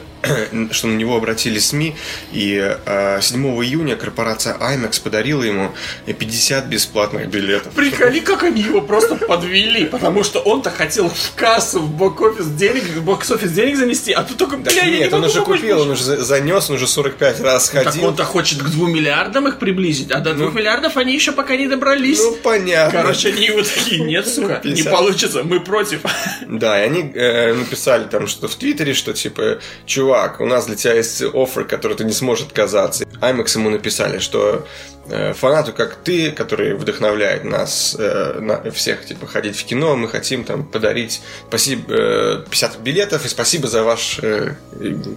что на него обратились СМИ, и э, 7 июня корпорация IMAX подарила ему 50 бесплатных билетов. Приколи, как они его просто подвели, потому что он-то хотел в кассу, в бок-офис денег, в бокс-офис денег занести, а тут только, Так бля, нет, он уже купил, он уже за- занес, он уже 45 раз Так ходил. он-то хочет к двум миллиардам их приблизить, а до двух Ну. миллиардов они еще пока не добрались. Ну, понятно. Короче, они вот такие, нет, сука, не 50. получится, мы против. Да, и они э, написали там что в Твиттере, что типа, чувак, у нас для тебя есть оффер, который ты не сможешь отказаться. IMAX ему написали, что э, фанату, как ты, который вдохновляет нас э, на- всех, типа, ходить в кино, мы хотим там подарить спасибо, э, 50 билетов и спасибо за ваш, э,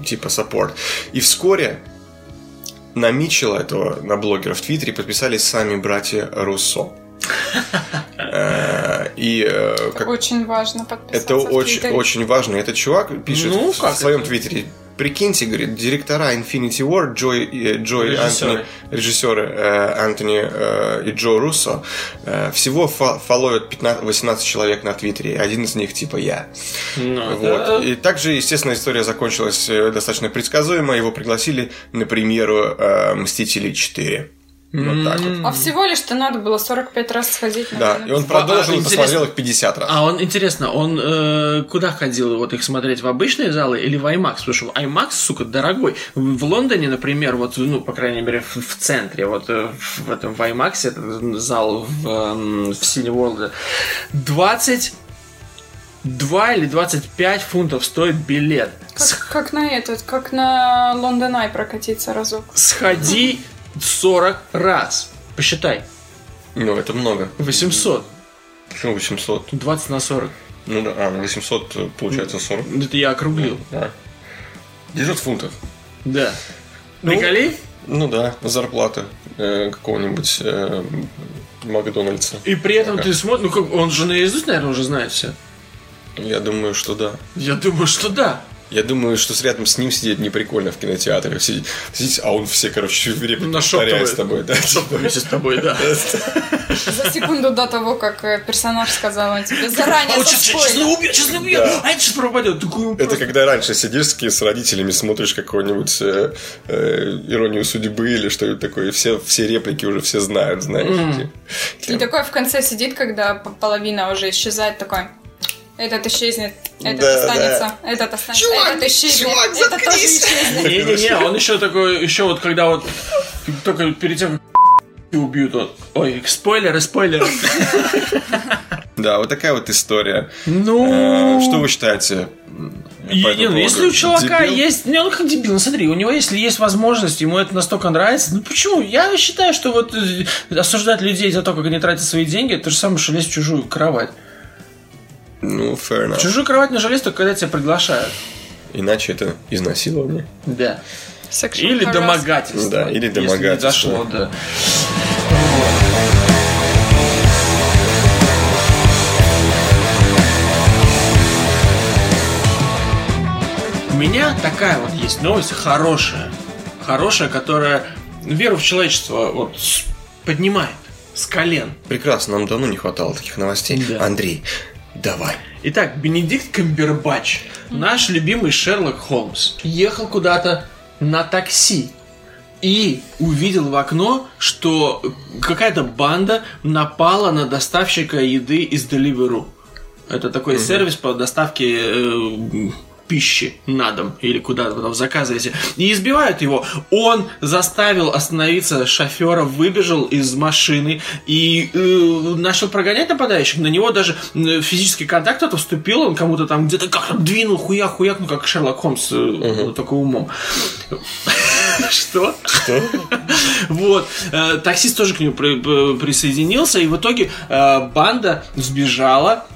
типа, саппорт. И вскоре на Митчелла, этого, на блогера в Твиттере, подписались сами братья Руссо. Э, И э, как Очень важно подписаться это очень, очень важно. Этот чувак пишет Ну, в своем твиттере. Прикиньте, говорит, директора Infinity War, Джой, э, Джой Режиссеры. Антони, режиссеры э, Антони э, и Джо Руссо, э, всего фо- фолловят 15 18 человек на Твиттере, один из них типа я. Ну, Вот. это- И также, естественно, история закончилась достаточно предсказуемо. Его пригласили на премьеру э, «Мстителей 4». Вот так вот. А всего лишь-то надо было 45 раз сходить на Да, кино. и он А, продолжил и интересно. посмотрел их 50 раз. А он, интересно, он э, куда ходил вот их смотреть, в обычные залы или в IMAX? Потому что IMAX, сука, дорогой. В Лондоне, например, вот, ну, по крайней мере, в, в центре, вот э, в этом, в IMAX, этот зал в, эм, в Cineworld, 22 или 25 фунтов стоит билет. Как, как на этот, как на Лондон Ай прокатиться разок. Сходи 40 раз. Посчитай. Ну, это много. 800. Почему 800? 20 на 40. Ну да, а, 800 э, получается 40. Это я округлил. Да. 900 фунтов. Да. Ну, Приколи? Ну да, зарплата э, какого-нибудь э, Макдональдса. И при этом Ага. ты смотришь, ну как, он же наизусть, наверное, уже знает все. Я думаю, что да. Я думаю, что да. Я думаю, что с рядом с ним сидеть не прикольно в кинотеатре. Сидеть, сидеть, а он все, короче, реплики Нашептывает. повторяет с тобой. Да, типа. Вместе с тобой, да. За секунду до того, как э, персонаж сказал он тебе заранее он со сейчас убьет, сейчас убьет, а это сейчас пропадет. Это когда раньше сидишь с, с родителями, смотришь какую-нибудь э, э, иронию судьбы или что-нибудь такое, и все, все реплики уже все знают, знаешь. И такой в конце сидит, когда половина уже исчезает, такой... Этот исчезнет, этот Да, останется, этот останется, Чувак, этот исчезнет, чувак, этот тоже исчезнет. Не-не-не, он еще такой, еще вот когда вот только перед тем, как убьют, он... Ой, спойлеры, спойлеры. Да, вот такая вот история. Ну... Э, Что вы считаете? И- по не, этому ну, если у чувака Дебил? есть... Не, он как дебил, ну смотри, у него если есть возможность, ему это настолько нравится, ну почему? Я считаю, что вот э, осуждать людей за то, как они тратят свои деньги, это же самое, что лезть в чужую кровать. Ну, fair В enough. чужую кровать нужно лезть только когда тебя приглашают. Иначе это изнасилование. Да. Sexual Или harassment. домогательство. Да, или если не домогательство. дошло, да. У меня такая вот есть новость хорошая. Хорошая, которая веру в человечество вот поднимает с колен. Прекрасно, нам давно не хватало таких новостей. Да. Андрей, давай. Итак, Бенедикт Камбербач, наш любимый Шерлок Холмс, ехал куда-то на такси и увидел в окно, что какая-то банда напала на доставщика еды из Deliveroo. Это такой сервис по доставке э, пищи на дом или куда вы там заказываете. И избивают его. Он заставил остановиться шофера, выбежал из машины и э, начал прогонять нападающих. На него даже физический контакт кто-то вступил, он кому-то там где-то как двинул, хуяк-хуяк, ну как Шерлок Холмс, э, только умом. Что? Что? Вот. Э, Таксист тоже к нему при- при- присоединился, и в итоге э, банда сбежала.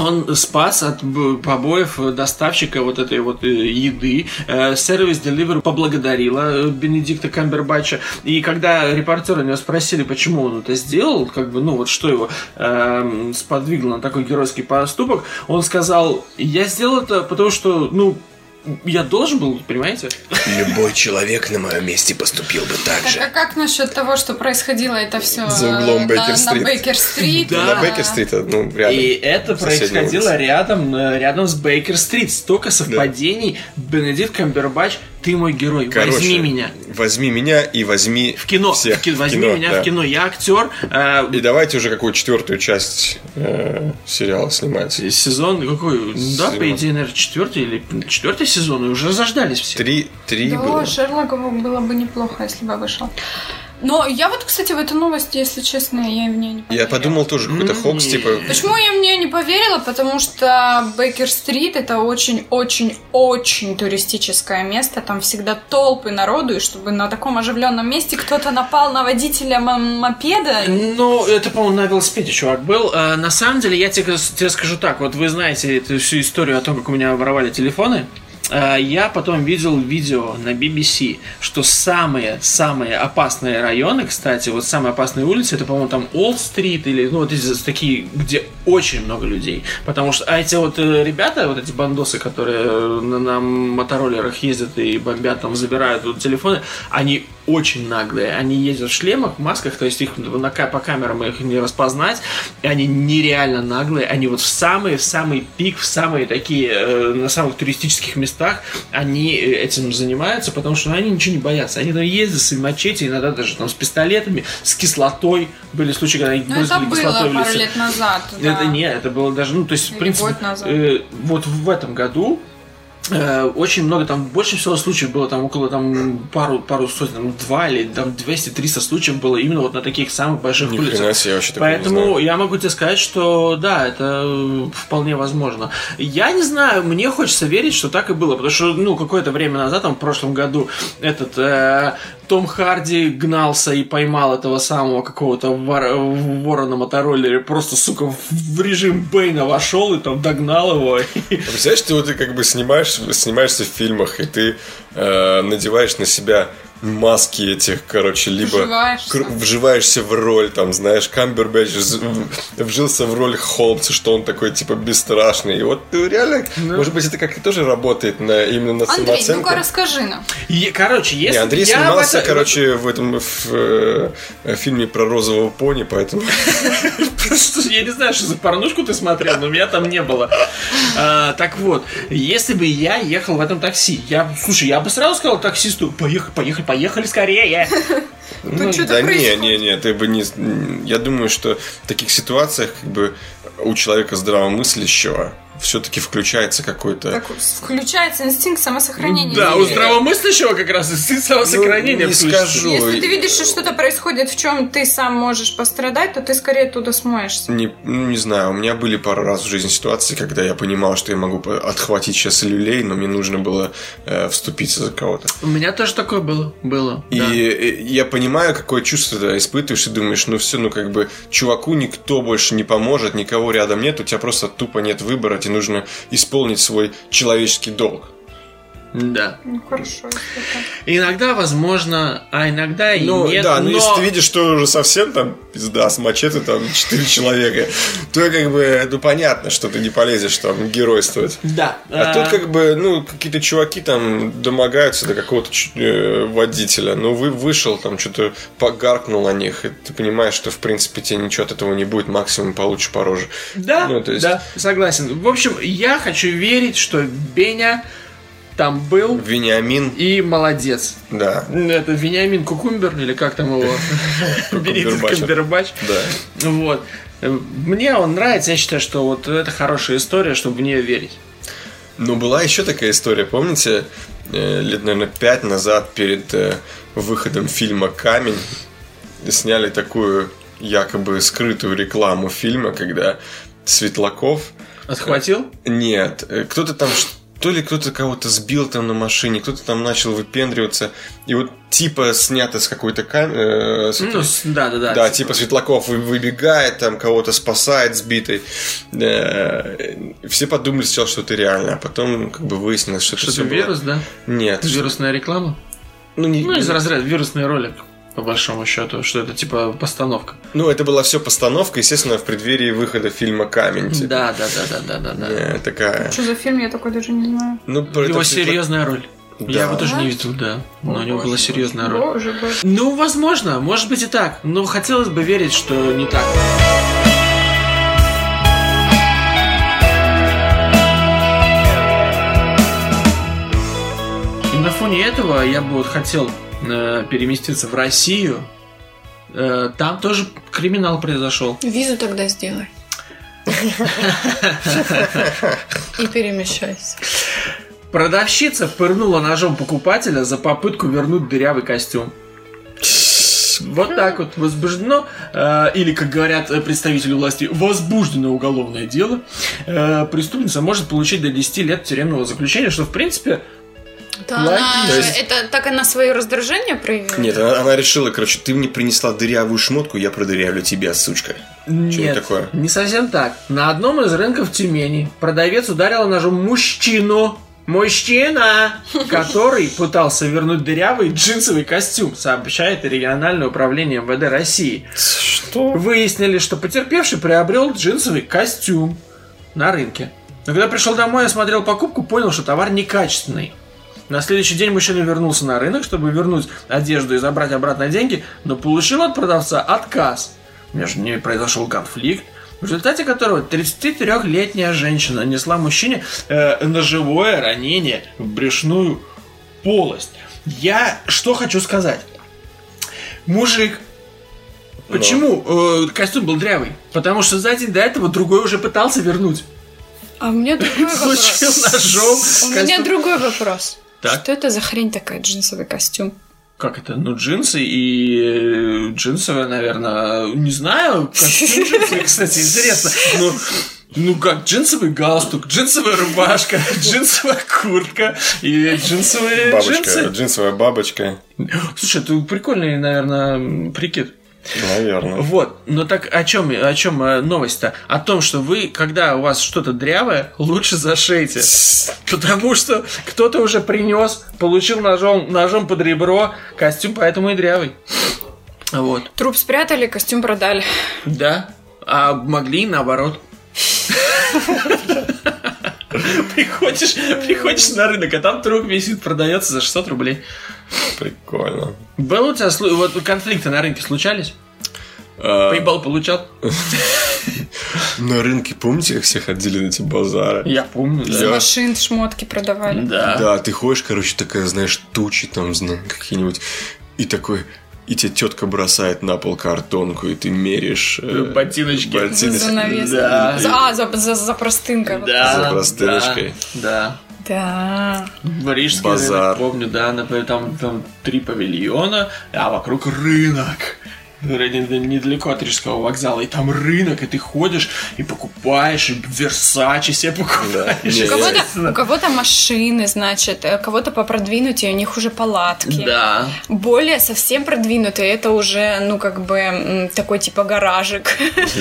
Он спас от побоев доставщика вот этой вот э, еды. Э, Сервис Delivery поблагодарила э, Бенедикта Камбербача. И когда репортеры него спросили, почему он это сделал, как бы, ну вот что его эм, сподвигло на такой геройский поступок, он сказал, я сделал это потому что, ну, я должен был, понимаете? Любой человек на моем месте поступил бы так Так, а как насчет того, что происходило это все За углом на, Бейкер-стрит. на Бейкер-стрит? Да. На Бейкер-стрит, ну, рядом. И это происходило улице. рядом, э, рядом с Бейкер-стрит. Столько совпадений. Бенедикт Камбербач, ты мой герой. Короче, Возьми меня. Возьми меня и возьми В кино. всех. В кино. Возьми кино, меня да. в кино. Я актер. э, И давайте уже какую четвертую часть э, сериала снимать. сезон какой? Да, по Сезон. идее, наверное, четвертый или четвертый сезон. И уже заждались все. Три, три Да, было. Шерлоку было бы неплохо, если бы вышел. Но я вот, кстати, в эту новость, если честно, я в нее не поверила. Я подумал тоже какой-то хокс, типа... Почему я в нее не поверила? Потому что Бейкер-стрит это очень-очень-очень туристическое место. Там всегда толпы народу, и чтобы на таком оживленном месте кто-то напал на водителя м- мопеда. Ну, это, по-моему, на велосипеде чувак был. А, на самом деле, я тебе, тебе скажу так. Вот вы знаете эту всю историю о том, как у меня воровали телефоны. Э, я потом видел видео на BBC, что самые-самые опасные районы, кстати, вот самые опасные улицы, это, по-моему, там Олл-стрит или, ну, вот эти такие, где очень много людей. Потому что, а эти вот э, ребята, вот эти бандосы, которые э, на, на мотороллерах ездят и бомбят, там, забирают вот, телефоны, они очень наглые. Они ездят в шлемах, в масках, то есть их на, по камерам их не распознать, и они нереально наглые. Они вот в самые, в самый пик, в самые такие, э, на самых туристических местах, они э, этим занимаются, потому что ну, они ничего не боятся. Они там ездят с мачете, иногда даже там с пистолетами, с кислотой. Были случаи, когда они Ну, это было пару лет назад. Да. Это не, это было даже, ну, то есть, Или в принципе, э, вот в этом году очень много, там больше всего случаев было, там около там пару, пару сотен, там, два или там 200-300 случаев было именно вот на таких самых больших Ни улицах. себе, я Поэтому я могу тебе сказать, что да, это э, вполне возможно. Я не знаю, мне хочется верить, что так и было, потому что, ну, какое-то время назад, там, в прошлом году, этот э, Том Харди гнался и поймал этого самого какого-то вор- вора на мотороллере, просто, сука, в режим Бейна вошел и там догнал его. А Представляешь, ты вот ты как бы снимаешь, снимаешься в фильмах, и ты э, надеваешь на себя маски этих, короче, либо Вживаешься. кр- вживаешься в роль, там, знаешь, Камбербэтч вжился в роль Холмса, что он такой, типа, бесстрашный. И вот ты реально, может быть, это как-то тоже работает на, именно на Андрей, самооценку. ну-ка расскажи нам. И, короче, если Не, Андрей я в снимался, это- короче, в этом в, э, фильме про розового пони, поэтому... Просто Я не знаю, что за порнушку ты смотрел, но меня там не было. А, так вот, если бы я ехал в этом такси, я, слушай, я бы сразу сказал таксисту, поехали, поехали, поехали скорее. Что-то да не, не, не, ты бы не... Я думаю, что в таких ситуациях как бы у человека здравомыслящего все-таки включается какой-то... Так, включается инстинкт самосохранения. Да, у здравомыслящего как раз инстинкт самосохранения Ну, не включится. скажу. Если ты видишь, что что-то происходит, в чем ты сам можешь пострадать, то ты скорее оттуда смоешься. Не, ну, не знаю, у меня были пару раз в жизни ситуации, когда я понимал, что я могу отхватить сейчас люлей, но мне нужно было э, вступиться за кого-то. У меня тоже такое было. Было. И да. э, я понимаю, какое чувство ты испытываешь, и думаешь, ну все, ну как бы чуваку никто больше не поможет, никого рядом нет, у тебя просто тупо нет выбора, тебе нужно исполнить свой человеческий долг. Да. Ну хорошо. Иногда возможно, а иногда и Ну нет. да, но, но... если ты видишь, что уже совсем там пизда с мачете там 4 человека, то как бы, ну понятно, что ты не полезешь там геройствовать. Да. А тут как бы, ну, какие-то чуваки там домогаются до какого-то э, водителя. Ну, вы вышел, там что-то погаркнул на них, и ты понимаешь, что, в принципе, тебе ничего от этого не будет, максимум получишь по роже. Да, Ну, то есть- да, согласен. В общем, я хочу верить, что Беня там был Вениамин, и молодец. да, Это Вениамин Кукумбер, или как там его? Камбербач. да. Вот. Мне он нравится, я считаю, что вот это хорошая история, чтобы в нее верить. Но была еще такая история, помните, э, лет, наверное, пять назад перед э, выходом фильма «Камень» сняли такую якобы скрытую рекламу фильма, когда Светлаков Отхватил? Нет, э, кто-то там то ли кто-то кого-то сбил там на машине, кто-то там начал выпендриваться, и вот типа снято с какой-то камеры. Ну, с- да, да, да. да, типа Светлаков вы- выбегает, там кого-то спасает сбитый. Э, Все подумали сначала, что это реально, а потом как бы выяснилось, что, Что это это всё было- вирус, да? Нет. Вирусная реклама? Ну, не- Ну, из разряда вирусный ролик, по большому счету, что это типа постановка. ну, это была все постановка, естественно, в преддверии выхода фильма «Камень». типа. Да, да, да, да, да, да, да. Такая. Что за фильм, я такой даже не знаю. Ну, про Его это серьезная роль. Да. Я его тоже не видел, да. Но у него Боже, была серьезная роль. Боже, боже. Ну, возможно, может быть и так. Но хотелось бы верить, что не так. И на фоне этого я бы вот хотел э, переместиться в Россию. Э, там тоже криминал произошел. Визу тогда сделай. И перемещайся. Продавщица пырнула ножом покупателя за попытку вернуть дырявый костюм. Вот так вот возбуждено, э, или, как говорят представители власти, возбуждено уголовное дело. Э, преступница может получить до 10 лет тюремного заключения, что, в принципе, Да, она, То есть- это так она свое раздражение проявила? Нет, она, она решила, короче, ты мне принесла дырявую шмотку, я продырявлю тебя, сучка. нет, такое? не совсем так. На одном из рынков Тюмени продавец ударила ножом мужчину, Мужчина, который пытался вернуть дырявый джинсовый костюм, сообщает региональное управление МВД России. Что? Выяснили, что потерпевший приобрел джинсовый костюм на рынке. Но когда пришел домой и осмотрел покупку, понял, что товар некачественный. На следующий день мужчина вернулся на рынок, чтобы вернуть одежду и забрать обратно деньги, но получил от продавца отказ. Между ними произошел конфликт, в результате которого 33-летняя женщина нанесла мужчине э, ножевое ранение в брюшную полость. Я что хочу сказать? Мужик Почему э, костюм был дрявый? Потому что за день до этого другой уже пытался вернуть. А у меня другой Получил вопрос. ножом. У меня костюм. другой вопрос. Так. Что это за хрень такая, джинсовый костюм? Как это? Ну, джинсы и э, джинсовые, наверное, не знаю. Костюм джинсовый, кстати, интересно. Ну, ну как, джинсовый галстук, джинсовая рубашка, джинсовая куртка и джинсовые Бабочка, джинсы. джинсовая бабочка. Слушай, это прикольный, наверное, прикид. Наверное. Вот, но так о чем, о чем э, новость-то? О том, что вы, когда у вас что-то дрявое, лучше зашейте. Потому что кто-то уже принес, получил ножом, ножом под ребро, костюм поэтому и дрявый. Вот. Труп спрятали, костюм продали. Да. А могли наоборот. Приходишь, приходишь на рынок, а там труп висит, продается за 600 рублей. Прикольно. Был у тебя вот конфликты на рынке случались? А, Поебал получал? на рынке, помните, как все ходили на эти базары? Я помню, Из да. машин шмотки продавали. Да. Да, ты ходишь, короче, такая, знаешь, тучи там, знаешь, какие-нибудь, и такой, и тебе тетка бросает на пол картонку, и ты меришь... э, Ботиночки. За ботиночки. занавеской. Да. За- А, за, за, за простынкой. вот. Да, За простыночкой. Да. Да. Да. Рижский Базар. рынок, помню, да, например, там, там три павильона, а вокруг рынок. Недалеко от Рижского вокзала, и там рынок, и ты ходишь и покупаешь, и Версачи себе покупаешь. Не, У кого-то, у кого-то машины, значит, э, кого-то попродвинутее, у них уже палатки. Да. Более совсем продвинутые, это уже, ну, как бы, такой типа гаражик.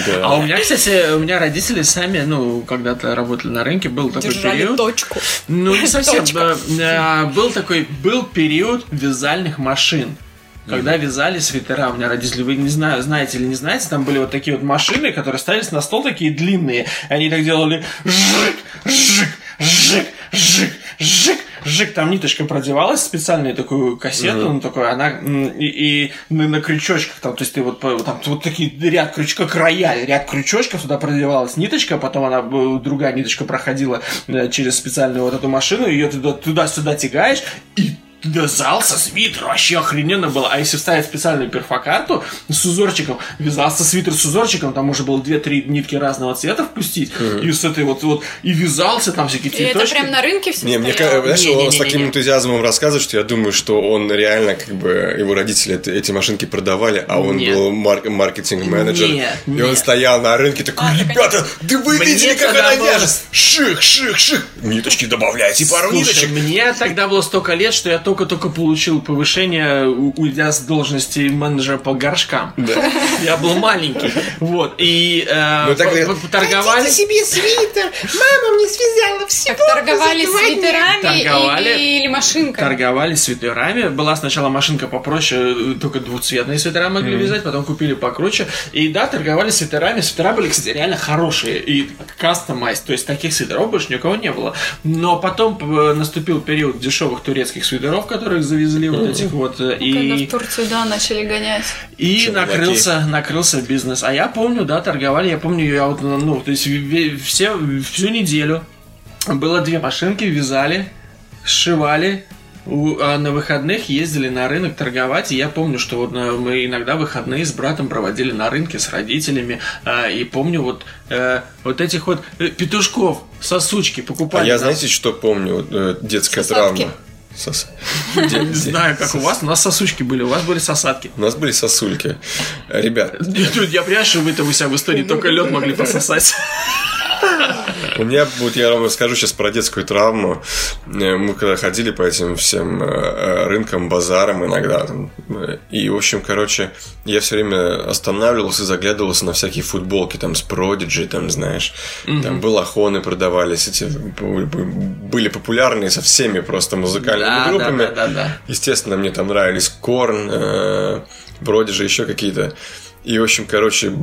Да. А у меня, кстати, у меня родители сами, ну, когда-то работали на рынке, был такой Держали период. точку. Ну, не совсем. Да, э, Был такой, был период вязальных машин. Когда вязали свитера, у меня родители, вы не знаю, знаете или не знаете, там были вот такие вот машины, которые ставились на стол такие длинные. Они так делали жик, жик, жик, жик, жик, жик. Там ниточка продевалась, специальную такую кассету, ну, такой, она, и, и на, на крючочках, там, то есть ты вот, там вот такие ряд крючков, как рояль, ряд крючочков, туда продевалась ниточка, потом она, э, другая ниточка проходила э, через специальную вот эту машину, ее туда, туда-сюда тягаешь, и вязался свитер, вообще охрененно было. А если вставить специальную перфокарту с узорчиком, вязался свитер с узорчиком, там можно было 2-3 нитки разного цвета впустить, и с этой вот, вот, и вязался там всякие И это цветочки. прям на рынке все Не, мне кажется, знаешь, он с таким энтузиазмом рассказывает, что я думаю, что он реально, как бы, его родители это- эти машинки продавали, а он Нет. был мар- маркетинг-менеджер. Нет, и нет. он стоял на рынке такой, А, так ребята, да вы Мне видели, как она было- вяжет? Ших, ших, ших. Ниточки добавляйте, пару Слушай, ниточек. мне тогда было столько лет, что я только-только получил повышение, уйдя с должности менеджера по горшкам. Я был маленький. Вот. И э, Ну, так по- и- по- поторговали. себе свитер. Мама мне связала Так торговали свитерами Торговали. или, или машинками? Торговали свитерами. Была сначала машинка попроще, э, только двухцветные свитера могли вязать, потом купили покруче. И да, торговали свитерами. Свитера были, кстати, реально хорошие. И кастомайз. То есть таких свитеров больше ни у кого не было. Но потом э, наступил период дешевых турецких свитеров, которых завезли вот этих вот. э, Когда И, в Турцию, да, начали гонять. и Чуваки. накрылся, накрылся бизнес. А я помню, да, торговали. Я помню, я вот, ну, то есть все, всю неделю было две машинки, вязали, сшивали, у- а на выходных ездили на рынок торговать, и я помню, что вот э, мы иногда выходные с братом проводили на рынке с родителями, а, и помню вот, э, вот этих вот э, петушков, сосучки А покупали. я, нам. знаете, что помню? Э, Детская Сосатки. травма. Сос- не знаю, как у вас, у нас сосучки были, у вас были сосатки. У нас были сосульки. Ребят, я понимаю, что вы-то у себя в истории только лед могли пососать. У меня, вот я вам расскажу сейчас про детскую травму. Э, Мы когда ходили по этим всем э, э, рынкам, базарам иногда, там, и, в общем, короче, я все время останавливался и заглядывался на всякие футболки, там, с Prodigy, там, знаешь, там балахоны продавались, эти были популярные со всеми просто музыкальными Да, группами. да, да, да. Естественно, мне там нравились Корн, Prodigy, еще какие-то. И, в общем, короче,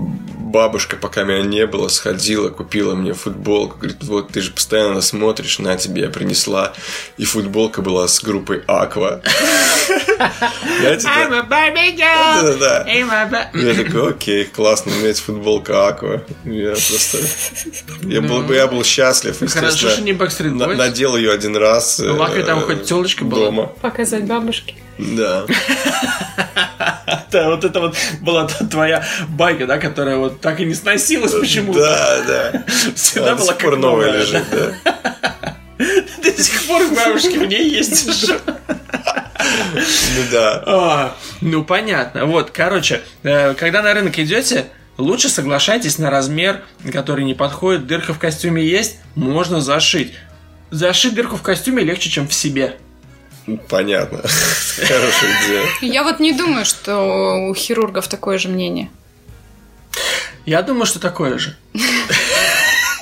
бабушка, пока меня не было, сходила, купила мне футболку. Говорит, вот ты же постоянно смотришь, на тебе я принесла. И футболка была с группой Аква. Знаете, да? a Barbie girl. Да-да-да. I'm Я такой, окей, классно, у меня есть футболка Аква. Я просто... Я был, я был счастлив, Ну, Хорошо, что не Backstreet Boys. Надел ее один раз. Ну, Акве там э, хоть тёлочка была? Дома. Показать бабушке. Да. Да, вот это вот была твоя байка, да, которая вот так и не сносилась почему-то. Да, да. Всегда была как новая лежит, да. До сих пор к бабушке в ней ездишь. Ну да. А, Ну, понятно. Вот, короче, э, когда на рынок идете, лучше соглашайтесь на размер, который не подходит. Дырка в костюме есть, можно зашить. Зашить дырку в костюме легче, чем в себе. Понятно. Хорошая идея. Я вот не думаю, что у хирургов такое же мнение. Я думаю, что такое же.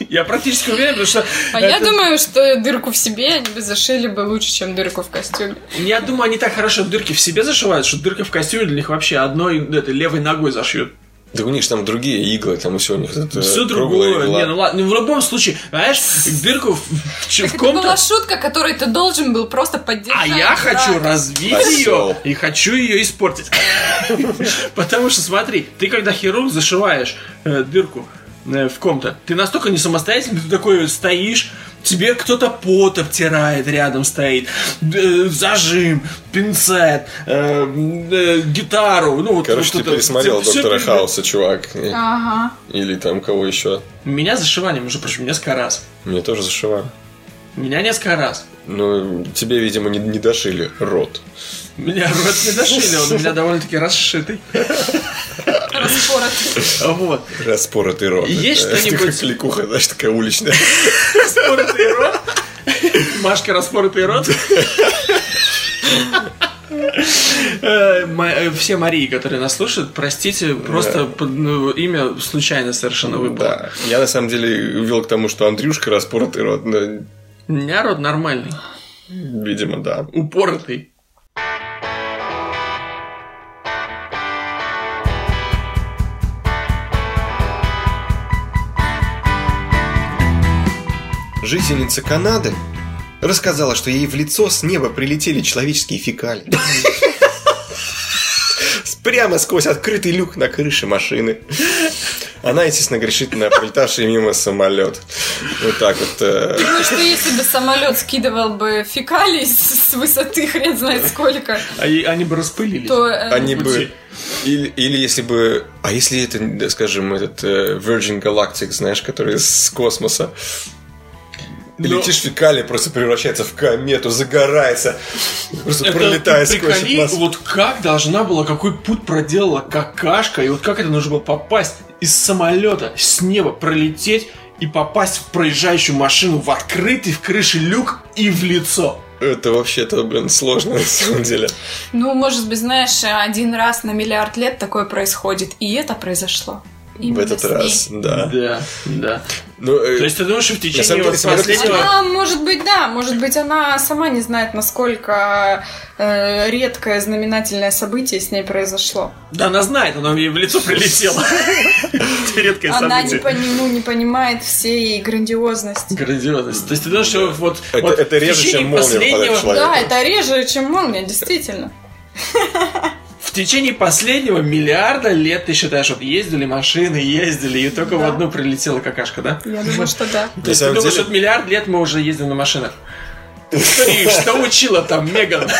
Я практически уверен, потому что... А я это- думаю, что дырку в себе они бы зашили бы лучше, чем дырку в костюме. Я думаю, они так хорошо дырки в себе зашивают, что дырка в костюме для них вообще одной этой левой ногой зашьют. Да у них же там другие иглы, там все у них это Все другое. игла. Не, ну ладно, ну, в любом случае, знаешь, дырку в, в, в Это ком-то... была шутка, которой ты должен был просто поддержать. А я хочу Да. развить Осёл. ее и хочу ее испортить. Потому что смотри, ты когда хирург зашиваешь э, дырку в ком-то, ты настолько не самостоятельный, ты такой стоишь, тебе кто-то пот обтирает, рядом стоит, э, зажим, пинцет, э, э, гитару, ну вот Короче, ты пересмотрел Всё Доктора пере- Хауса, чувак. Ага. Или там кого еще. Меня зашивали, между прочим, несколько раз. Мне тоже зашивали. Меня несколько раз. Ну, тебе, видимо, не, не дошили рот. Меня рот не дошили, он у меня довольно-таки расшитый. Распоротый. Вот. Распоротый рот. Есть что-нибудь- кликуха, знаешь, такая уличная. Распоротый рот. Машка, распоротый рот. Э, э, Все Марии, которые нас слушают, простите, просто под- ну, имя случайно совершенно выпало. Да. Я на самом деле вел к тому, что Андрюшка распоротый рот. но, У меня рот нормальный, видимо, да. упоротый. Жительница Канады рассказала, что ей в лицо с неба прилетели человеческие фекалии. Прямо сквозь открытый люк на крыше машины. Она, естественно, грешит на пролетавший мимо самолет. Вот так вот. э, Ну что если бы самолет скидывал бы фекалий с с высоты хрен знает сколько, А они бы распылились. то... э, Они пути. бы... Или, или если бы... А если это, скажем, этот э, Virgin Galactic, знаешь, который с космоса, и Ну- летишь фекалия, просто превращается в комету, загорается, просто Это пролетает ты сквозь приколи, атмосферу. вот как должна была, какой путь проделала какашка, и вот как это нужно было попасть из самолета с неба, пролететь и попасть в проезжающую машину в открытый в крыше люк и в лицо. Это вообще-то, блин, сложно на самом деле. Ну, может быть, знаешь, один раз на миллиард лет такое происходит, и это произошло. В Именно этот с ней. раз, да. Да, да. Ну, э, То есть ты думаешь, что в самом течение деле вот последнего... Она, может быть, да, может быть, она сама не знает, насколько э, редкое знаменательное событие с ней произошло. Да, она знает, она ей в лицо прилетела. Это редкое Она не, событие. ну, не понимает всей грандиозности. Грандиозность. То есть ты думаешь, что вот... Это- в реже, чем молния в. Да, это реже, чем молния, действительно. В течение последнего миллиарда лет ты считаешь, вот ездили машины, ездили, и только в Да. одну прилетела какашка, да? Я думаю, что да. То есть ты самом думаешь, деле- вот миллиард лет мы уже ездим на машинах? Смотри, что учила там Меган?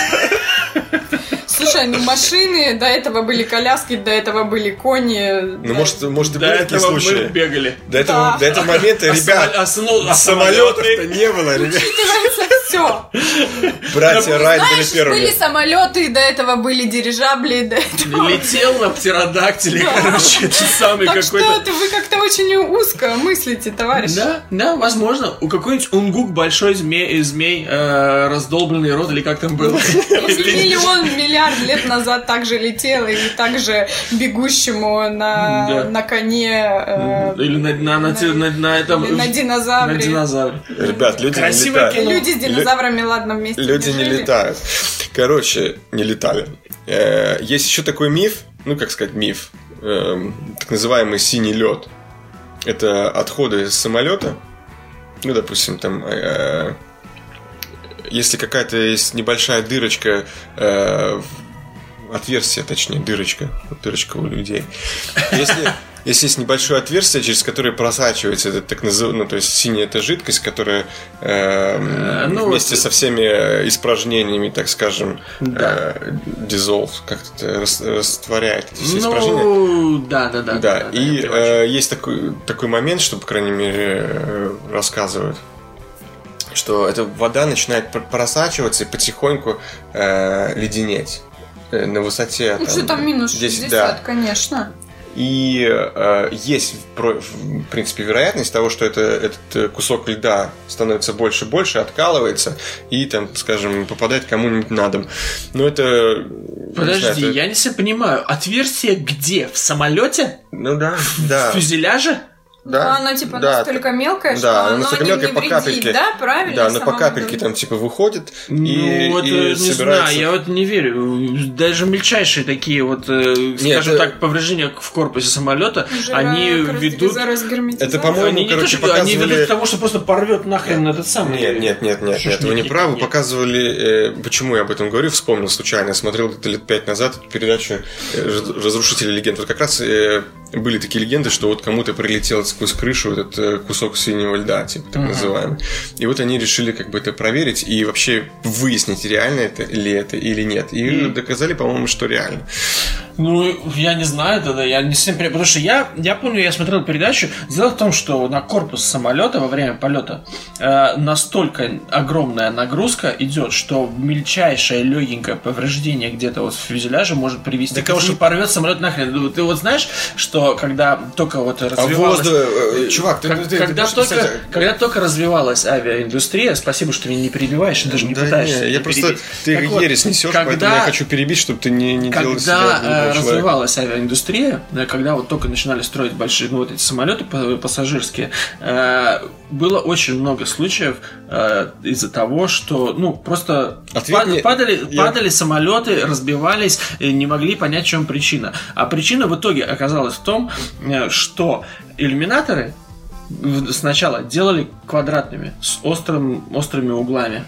Слушай, ну машины, до этого были коляски, до этого были кони. ну, может, может и До были такие этого мы случаи. бегали. До этого, Да. до этого момента, А ребят, самол- а а самолетов-то не было, ребят. Учитывается Все. Братья Райт были Знаешь, были самолеты, до этого были дирижабли, до этого... Летел на птеродактиле, Да. короче, это самый Так что какой-то... вы как-то очень узко мыслите, товарищ. Да, да, возможно. У какой-нибудь унгук большой змей, змей э, раздолбленный рот, или как там было. Если миллион, миллиард лет назад также летел и также бегущему на, Да. на коне э, Или на, на, на, на- на этом... на динозавре. на динозавре. Ребят, люди не Красивое летают. кино. Люди динозаврами, ладно, вместе Люди не жили. летают. Короче, не летали. Э, Есть еще такой миф, ну как сказать миф, эм, так называемый синий лед. Это отходы с самолета. Ну, допустим, там, э, если какая-то есть небольшая дырочка, э, отверстие, точнее, дырочка, дырочка у людей. Если, если есть небольшое отверстие, через которое просачивается этот так называемый, ну, то есть синяя эта жидкость, которая э, ну, вместе вот- со всеми э, испражнениями, так скажем, Да. э, dissolve, как-то рас- растворяет эти все испражнения. Ну, да, да, да. Да, и я понимаю. э, есть такой, такой момент, что, по крайней мере, э, рассказывают, что эта вода начинает пр- просачиваться и потихоньку э, леденеть на высоте Ну, что там минус 10, 60, да. конечно. И э, есть, в принципе, вероятность того, что это, этот э, кусок льда становится больше и больше, откалывается и, там, скажем, попадает кому-нибудь на дом. Но это... не Подожди, знаю, это- я не все понимаю. Отверстие где? В самолете? Ну да, да. В фюзеляже? Да. она типа да, настолько мелкая, да, что она оно настолько не, мелкая, не по вредит, капельке. да, правильно? Да, но по капельке там типа выходит Ну, и, вот, и э, не собирается. знаю, я вот не верю. Даже мельчайшие такие вот, э, скажем это- так, повреждения в корпусе самолета, Уже они ведут... Это, по-моему, Они не то, короче, что- они ведут показывали- к тому, что просто порвет нахрен этот самый... Нет, нет, нет, нет, ж нет, вы нет, не нет, правы. нет. Показывали, э, почему я об этом говорю, вспомнил случайно. Я смотрел где-то лет пять назад передачу э, «Раз- «Разрушители легенд». Вот как раз э, были такие легенды, что вот кому-то прилетел сквозь крышу этот э, кусок синего льда, типа так называемый. И вот они решили как бы это проверить и вообще выяснить, реально это ли это или нет. И доказали, по-моему, что реально. Ну, я не знаю тогда, я не всем... Потому что я, я помню, я смотрел передачу. Дело в том, что на корпус самолета во время полета э, настолько огромная нагрузка идет, что мельчайшее легенькое повреждение где-то вот в фюзеляже может привести к тому, что не- порвет самолет нахрен. Ну, Ты вот знаешь, что когда только вот А развивалась... воздух... э, Чувак, ты... Как- ты- ты когда, просто, только, кстати, когда только развивалась авиаиндустрия, спасибо, что меня не перебиваешь, и даже не Да пытаешься. не, я просто... перебить. Ты Так вот, ересь несешь, когда- поэтому я хочу перебить, чтобы ты не, не делал из себя э, человека. развивалась авиаиндустрия, да, когда вот только начинали строить большие, ну вот эти самолеты па- пассажирские, э, было очень много случаев э, из-за того, что, ну, просто Ответ пад- падали, я- падали самолеты, разбивались, и не могли понять, в чем причина. А причина в итоге оказалась в том, э, что иллюминаторы сначала делали квадратными, с острым, острыми углами.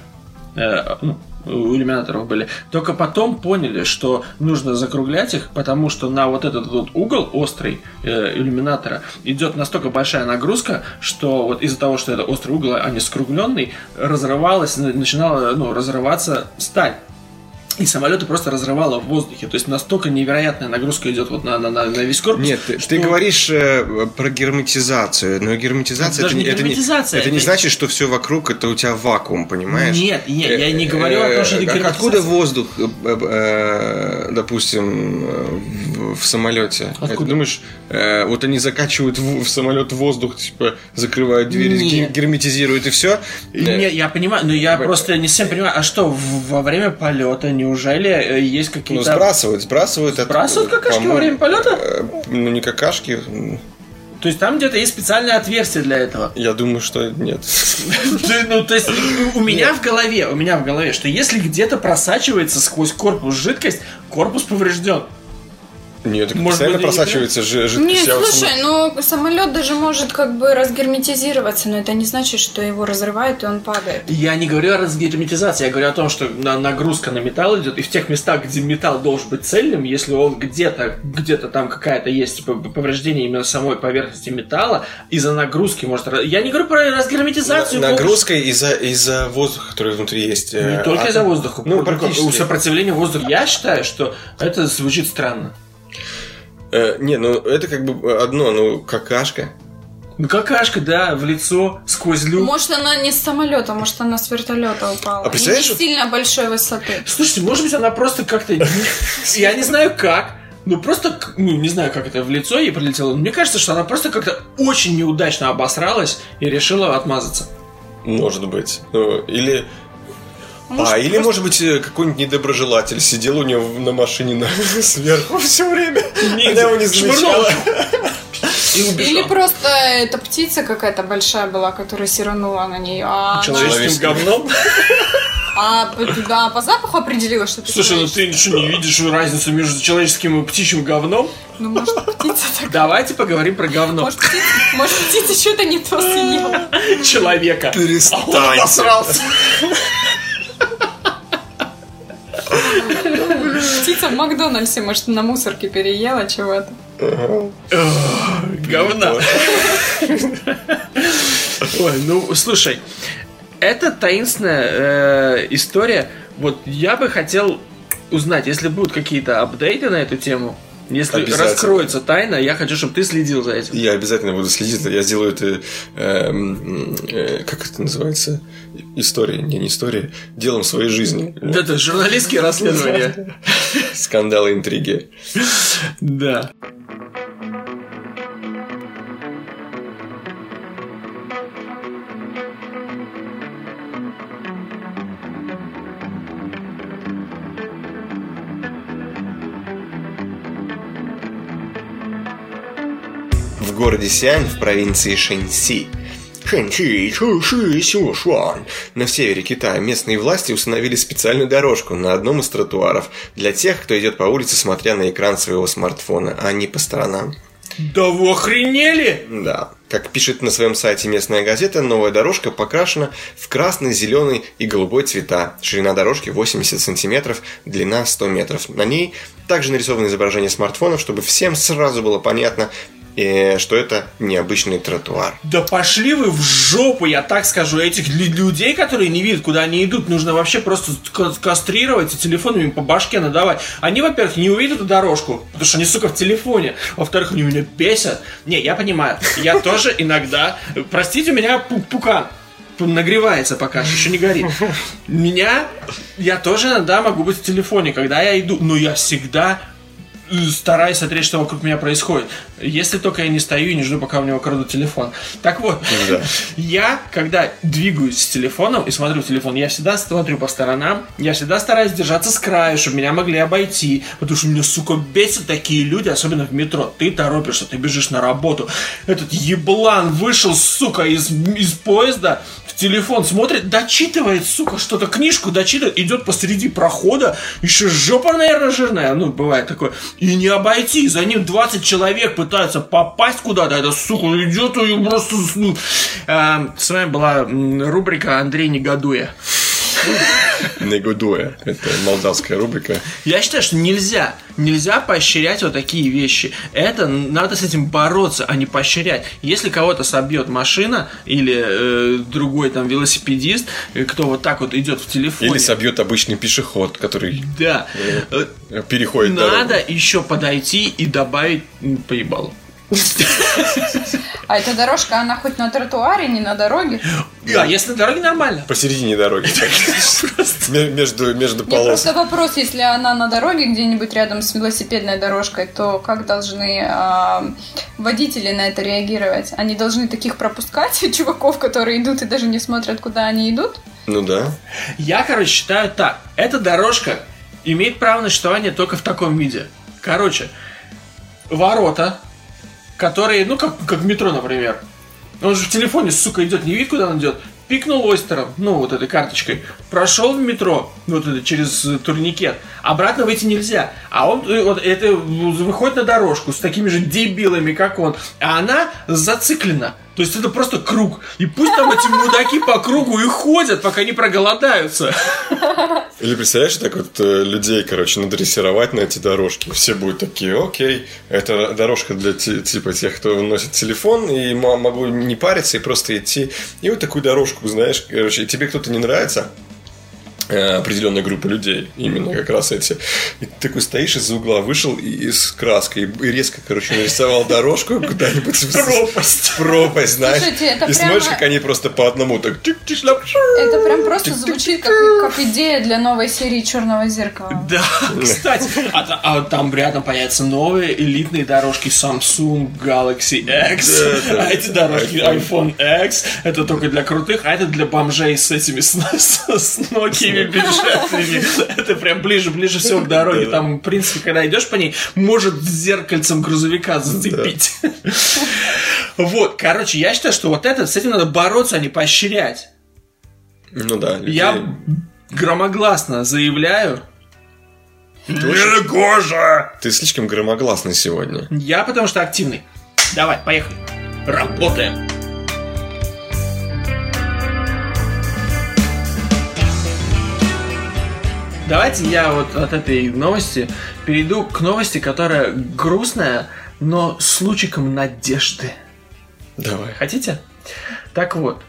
Э, ну, у иллюминаторов были. Только потом поняли, что нужно закруглять их, потому что на вот этот вот угол острый э, иллюминатора идет настолько большая нагрузка, что вот из-за того, что это острый угол, а не скругленный, разрывалась, на- начинала ну, разрываться сталь. И самолеты просто разрывало в воздухе. То есть настолько невероятная нагрузка идет вот на, на, на, на весь корпус. Нет, ты, что- ты говоришь э, про герметизацию, но герметизация Это даже не это герметизация, это не это- значит, что все вокруг это у тебя вакуум, понимаешь? Нет, нет, я не говорю о том, что это Э, как- герметизация. Откуда воздух, э, э, допустим, э, в, в самолете? Откуда? Ты думаешь, э, вот они закачивают в, в самолет воздух, типа закрывают двери, Нет. герметизируют и все? Не, я понимаю, но я просто не совсем понимаю, а что, во время полета неужели э, есть Ну, какие-то... сбрасывают, сбрасывают. от- Сбрасывают какашки во время полета? э, Ну, не какашки. То есть там где-то есть специальное отверстие для этого. Я думаю, что нет. Ну, то есть у меня в голове, у меня в голове, что если где-то просачивается сквозь корпус жидкость, корпус поврежден. Нет, так Может постоянно быть, не просачивается жи- жидкость. Нет, Я вот слушай, ну самолет даже может как бы разгерметизироваться, но это не значит, что его разрывает и он падает. Я не говорю о разгерметизации, я говорю о том, что на- нагрузка на металл идет, и в тех местах, где металл должен быть цельным, если он где-то, где-то там какая-то есть повреждение именно самой поверхности металла, из-за нагрузки может... Я не говорю про разгерметизацию. На- Нагрузка из-за из-за воздуха, который внутри есть. Не э, только а- из-за воздуха. Ну, у практически. сопротивления воздуха. Я считаю, что это звучит странно. Э, не, ну это как бы одно, ну какашка. Ну какашка, да, в лицо, сквозь люк. Может, она не с самолета, может, она с вертолета упала. А представляешь, не сильно большой высоты. Слушайте, может быть, она просто как-то... Я не знаю как, ну просто, ну не знаю, как это в лицо ей прилетело. Мне кажется, что она просто как-то очень неудачно обосралась и решила отмазаться. Может быть. Ну, или... Может, а, или, просто- может быть, э, какой-нибудь недоброжелатель сидел у него на машине на- сверху все время. Она его не замечала. Или просто эта птица какая-то большая была, которая сиранула на нее. А, она- Человеческим говном. а да, по запаху определила, что это Слушай, ну ты что, не видишь разницу между человеческим и птичьим говном? Ну, может, птица так... Давайте поговорим про говно Может, птица, может, птица что-то не то съела. человека. А он. Птица в Макдональдсе, может, на мусорке переела чего-то. Говна. Ой, ну слушай, это таинственная э, история. Вот я бы хотел узнать, если будут какие-то апдейты на эту тему, если раскроется тайна, я хочу, чтобы ты следил за этим. Я обязательно буду следить. Я сделаю это... эм, э, как это называется? История. Не, не история. Делом своей жизни. Это журналистские расследования. Скандалы, интриги. Да. Городе Сиань в провинции Шэньси. На севере Китая местные власти установили специальную дорожку на одном из тротуаров для тех, кто идет по улице, смотря на экран своего смартфона, а не по сторонам. Да вы охренели? Да. Как пишет на своем сайте местная газета, новая дорожка покрашена в красный, зеленый и голубой цвета. Ширина дорожки 80 сантиметров, длина 100 метров. На ней также нарисовано изображение смартфонов, чтобы всем сразу было понятно, э, что это необычный тротуар. Да пошли вы в жопу, я так скажу. Этих лю- людей, которые не видят, куда они идут, нужно вообще просто ка- кастрировать и телефонами по башке надавать. Они, во-первых, не увидят эту дорожку, потому что они, сука, в телефоне. Во-вторых, они меня бесят. Не, я понимаю, я тоже иногда... Простите, у меня пу- пукан нагревается пока, еще не горит. Меня, я тоже иногда могу быть в телефоне, когда я иду, но я всегда стараюсь смотреть, что вокруг меня происходит. Если только я не стою и не жду, пока у меня украдут телефон. Так вот, Да. я, когда двигаюсь с телефоном и смотрю телефон, я всегда смотрю по сторонам, я всегда стараюсь держаться с краю, чтобы меня могли обойти, потому что меня, сука, бесят такие люди, особенно в метро. Ты торопишься, ты бежишь на работу. Этот еблан вышел, сука, из, из поезда, телефон смотрит, дочитывает, сука, что-то, книжку дочитывает, идет посреди прохода, еще жопа, наверное, жирная, ну, бывает такое, и не обойти, за ним 20 человек пытаются попасть куда-то, это, сука, идет и просто, ну, Эм, С вами была рубрика Андрей Негодуя. Негудуя. Это молдавская рубрика. Я считаю, что нельзя, нельзя поощрять вот такие вещи. Это надо с этим бороться, а не поощрять. Если кого-то собьет машина или э, другой там велосипедист, э, кто вот так вот идет в телефоне. Или собьет обычный пешеход, который Да. Э, переходит Надо дорогу. еще подойти и добавить поебалу. А эта дорожка, она хоть на тротуаре, не на дороге? А если на дороге нормально. Посередине дороги. Ме- Между, между полос. просто вопрос, если она на дороге где-нибудь рядом с велосипедной дорожкой, то как должны а, водители на это реагировать? Они должны таких пропускать, чуваков, которые идут и даже не смотрят, куда они идут? Ну да. Я, короче, считаю так. Эта дорожка имеет право на существование только в таком виде. Короче, ворота, которые, ну, как, как метро, например. Он же в телефоне, сука, идет, не видит, куда он идет. Пикнул ойстером, ну, вот этой карточкой. Прошел в метро, вот это, через э, турникет. Обратно выйти нельзя. А он, э, вот это, выходит на дорожку с такими же дебилами, как он. А она зациклена. То есть это просто круг. И пусть там эти мудаки по кругу и ходят, пока не проголодаются. Или представляешь, так вот э, людей, короче, надрессировать на эти дорожки. Все будут такие, окей, это дорожка для типа тех, кто носит телефон, и могу не париться и просто идти. И вот такую дорожку, знаешь, короче, и тебе кто-то не нравится, э, определенной группы людей, именно как раз эти. И ты такой стоишь из-за угла, вышел и, и с краской, и резко, короче, нарисовал дорожку куда-нибудь. в- Пропасть. Пропасть, знаешь. Слушайте, и смотришь, прямо- как они просто по одному так Это прям просто звучит как, как идея для новой серии Черного зеркала. Да, кстати, а, а там рядом появятся новые элитные дорожки Samsung Galaxy X, Да, да. а эти дорожки iPhone X, это только для крутых, а это для бомжей с этими с, с, с Nokia бюджетными. Это прям ближе, ближе всего к дороге. Там, в принципе, когда идешь по ней, может зеркальцем грузовика зацепить. Вот, короче, я считаю, что вот это, с этим надо бороться, а не поощрять. Ну да. Я громогласно заявляю, Негоже! Ты слишком громогласный сегодня. Я потому что активный. Давай, поехали. Работаем. Давайте я вот от этой новости перейду к новости, которая грустная, но с лучиком надежды. Давай. Хотите? Так вот.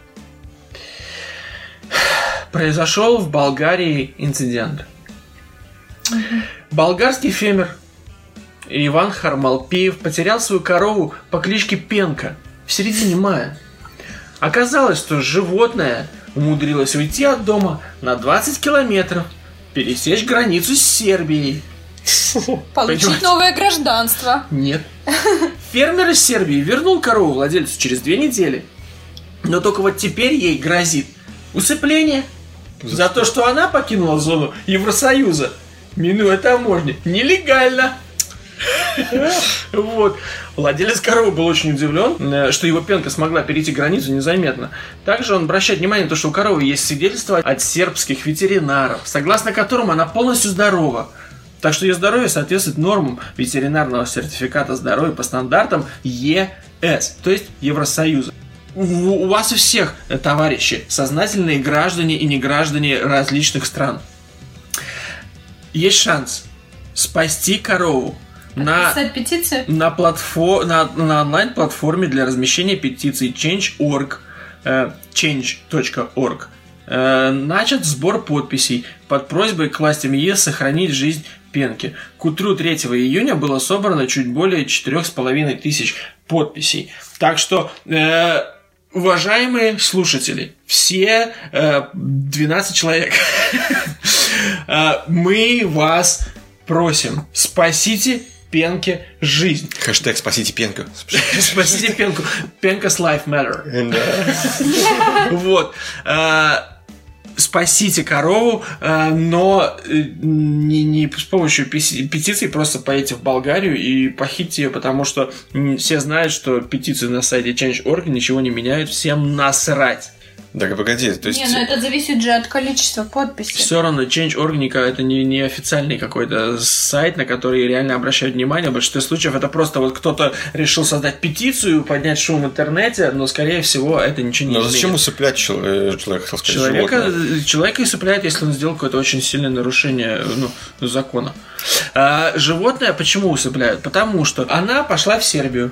Произошел в Болгарии инцидент. Болгарский фермер Иван Хармалпиев потерял свою корову по кличке Пенка в середине мая. Оказалось, что животное умудрилось уйти от дома на 20 километров, пересечь границу с Сербией. Получить Понимаете? новое гражданство. Нет. Фермер из Сербии вернул корову владельцу через две недели. Но только вот теперь ей грозит усыпление за то, что она покинула зону Евросоюза, минуя таможню, нелегально. Вот. Владелец коровы был очень удивлен, э, что его пенка смогла перейти границу незаметно. Также он обращает внимание на то, что у коровы есть свидетельство от сербских ветеринаров, согласно которому она полностью здорова. Так что ее здоровье соответствует нормам ветеринарного сертификата здоровья по стандартам ЕС, то есть Евросоюза. У, вас у всех, э, товарищи, сознательные граждане и неграждане различных стран. Есть шанс спасти корову на, Писать петицию? на, платфо- на, на онлайн-платформе для размещения петиций Change.org, э, change.org. Э, начат сбор подписей под просьбой к властям ЕС сохранить жизнь Пенки. К утру 3 июня было собрано чуть более 4,5 тысяч подписей. Так что, э, уважаемые слушатели, все э, 12 человек, мы вас просим, спасите Пенке жизнь. Хэштег «Спасите Пенку». Спасите Пенку. Пенка's life matter. Вот. Э, Спасите корову, э, но э, не, не с помощью петиций, просто поедете в Болгарию и похитите ее, потому что все знают, что петиции на сайте Change.org ничего не меняют, всем насрать. Так, погоди, то есть... Не, ну это зависит же от количества подписей. Все равно Change.org это не, не официальный какой-то сайт, на который реально обращают внимание. В большинстве случаев это просто вот кто-то решил создать петицию, поднять шум в интернете, но скорее всего это ничего не Но изменит. зачем усыплять чел- э, человека, хотел сказать, Человека, животное? человека усыпляет, если он сделал какое-то очень сильное нарушение ну, закона. А, животное почему усыпляют? Потому что она пошла в Сербию.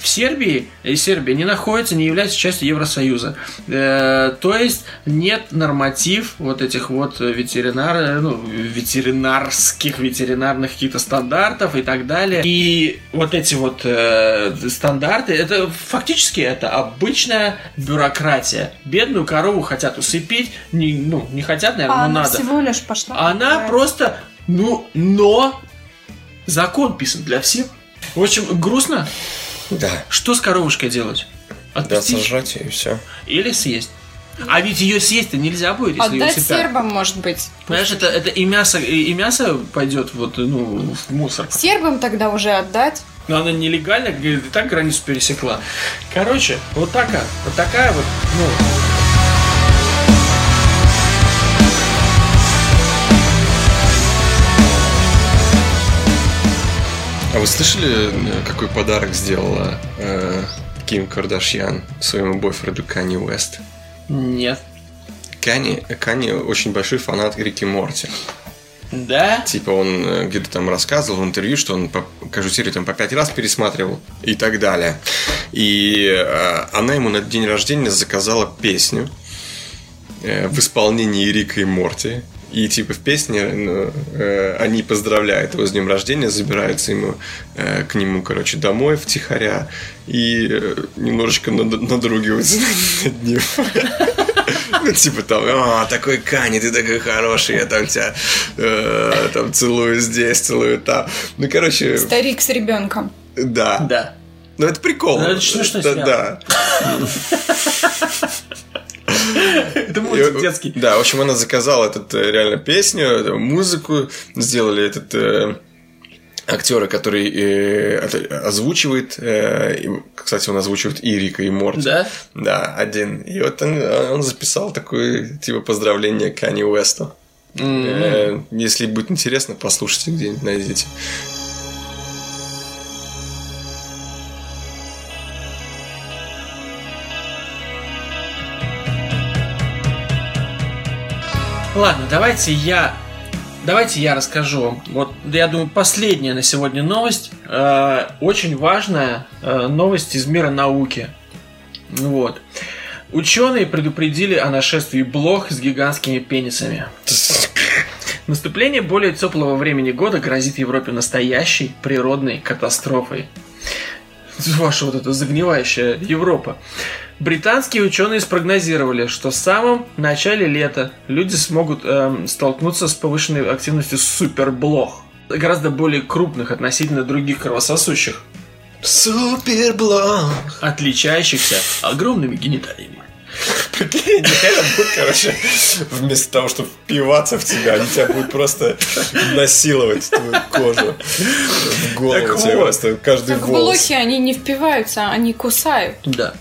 В Сербии, и Сербия не находится, не является частью Евросоюза. Э, то есть нет норматив вот этих вот ветеринар, ну, ветеринарских, ветеринарных каких-то стандартов и так далее. И вот эти вот э, стандарты, это фактически это обычная бюрократия. Бедную корову хотят усыпить, не, ну, не хотят, наверное, А но она надо. всего лишь пошла. Она такая. просто, ну, но закон писан для всех. В общем, грустно. Да. Что с коровушкой делать? Да, Отпустить сожрать ее и все. или съесть? А ведь ее съесть-то нельзя будет, если ее Отдать усыпят. сербам, может быть. Понимаешь, это, это и мясо, и, и мясо пойдет вот, ну, в мусор. Сербам тогда уже отдать. Но она нелегально, говорит, и так границу пересекла. Короче, вот такая, вот такая вот, ну, А вы слышали, э, какой подарок сделала э, Ким Кардашьян своему бойфренду Канни Уэст? нет. Канни, Канни очень большой фанат Рики Морти. Да? Типа он э, где-то там рассказывал в интервью, что он по, каждую серию там по пять раз пересматривал и так далее. И э, она ему на день рождения заказала песню. э, в исполнении Рика и Морти. И типа в песне ну, э, они поздравляют его с днем рождения, забираются ему э, к нему, короче, домой втихаря и э, немножечко над- надругиваются над ним. Ну, типа там, а, такой Кани, ты такой хороший, я там тебя э, там целую здесь, целую там. Ну, короче, Старик с ребенком. да. Да. Ну, это прикол. Ну, это Да, снято. да. Это мультик детский. Да, в общем, она заказала этот, э, реально песню, э, музыку, сделали этот э, актера, который э, озвучивает, э, кстати, он озвучивает и Рика, и Морти. Да? Да, один. И вот он, он записал такое, типа, поздравление Кани Уэсту. Э, Если будет интересно, послушайте где-нибудь, найдите. Ладно, давайте я... Давайте я расскажу вам. Вот, я думаю, последняя на сегодня новость. Э, очень важная э, новость из мира науки. Вот. Ученые предупредили о нашествии блох с гигантскими пенисами. Наступление более теплого времени года грозит Европе настоящей природной катастрофой. Ваша вот эта загнивающая Европа. Британские ученые спрогнозировали, что в самом начале лета люди смогут эм, столкнуться с повышенной активностью суперблох. Гораздо более крупных относительно других кровососущих, Суперблок. отличающихся огромными гениталиями. Прикинь, реально будет, короче, вместо того, чтобы впиваться в тебя, они тебя будут просто насиловать твою кожу в голову Так тебе вот. просто каждый Так волос. блохи, они не впиваются, они кусают. Да.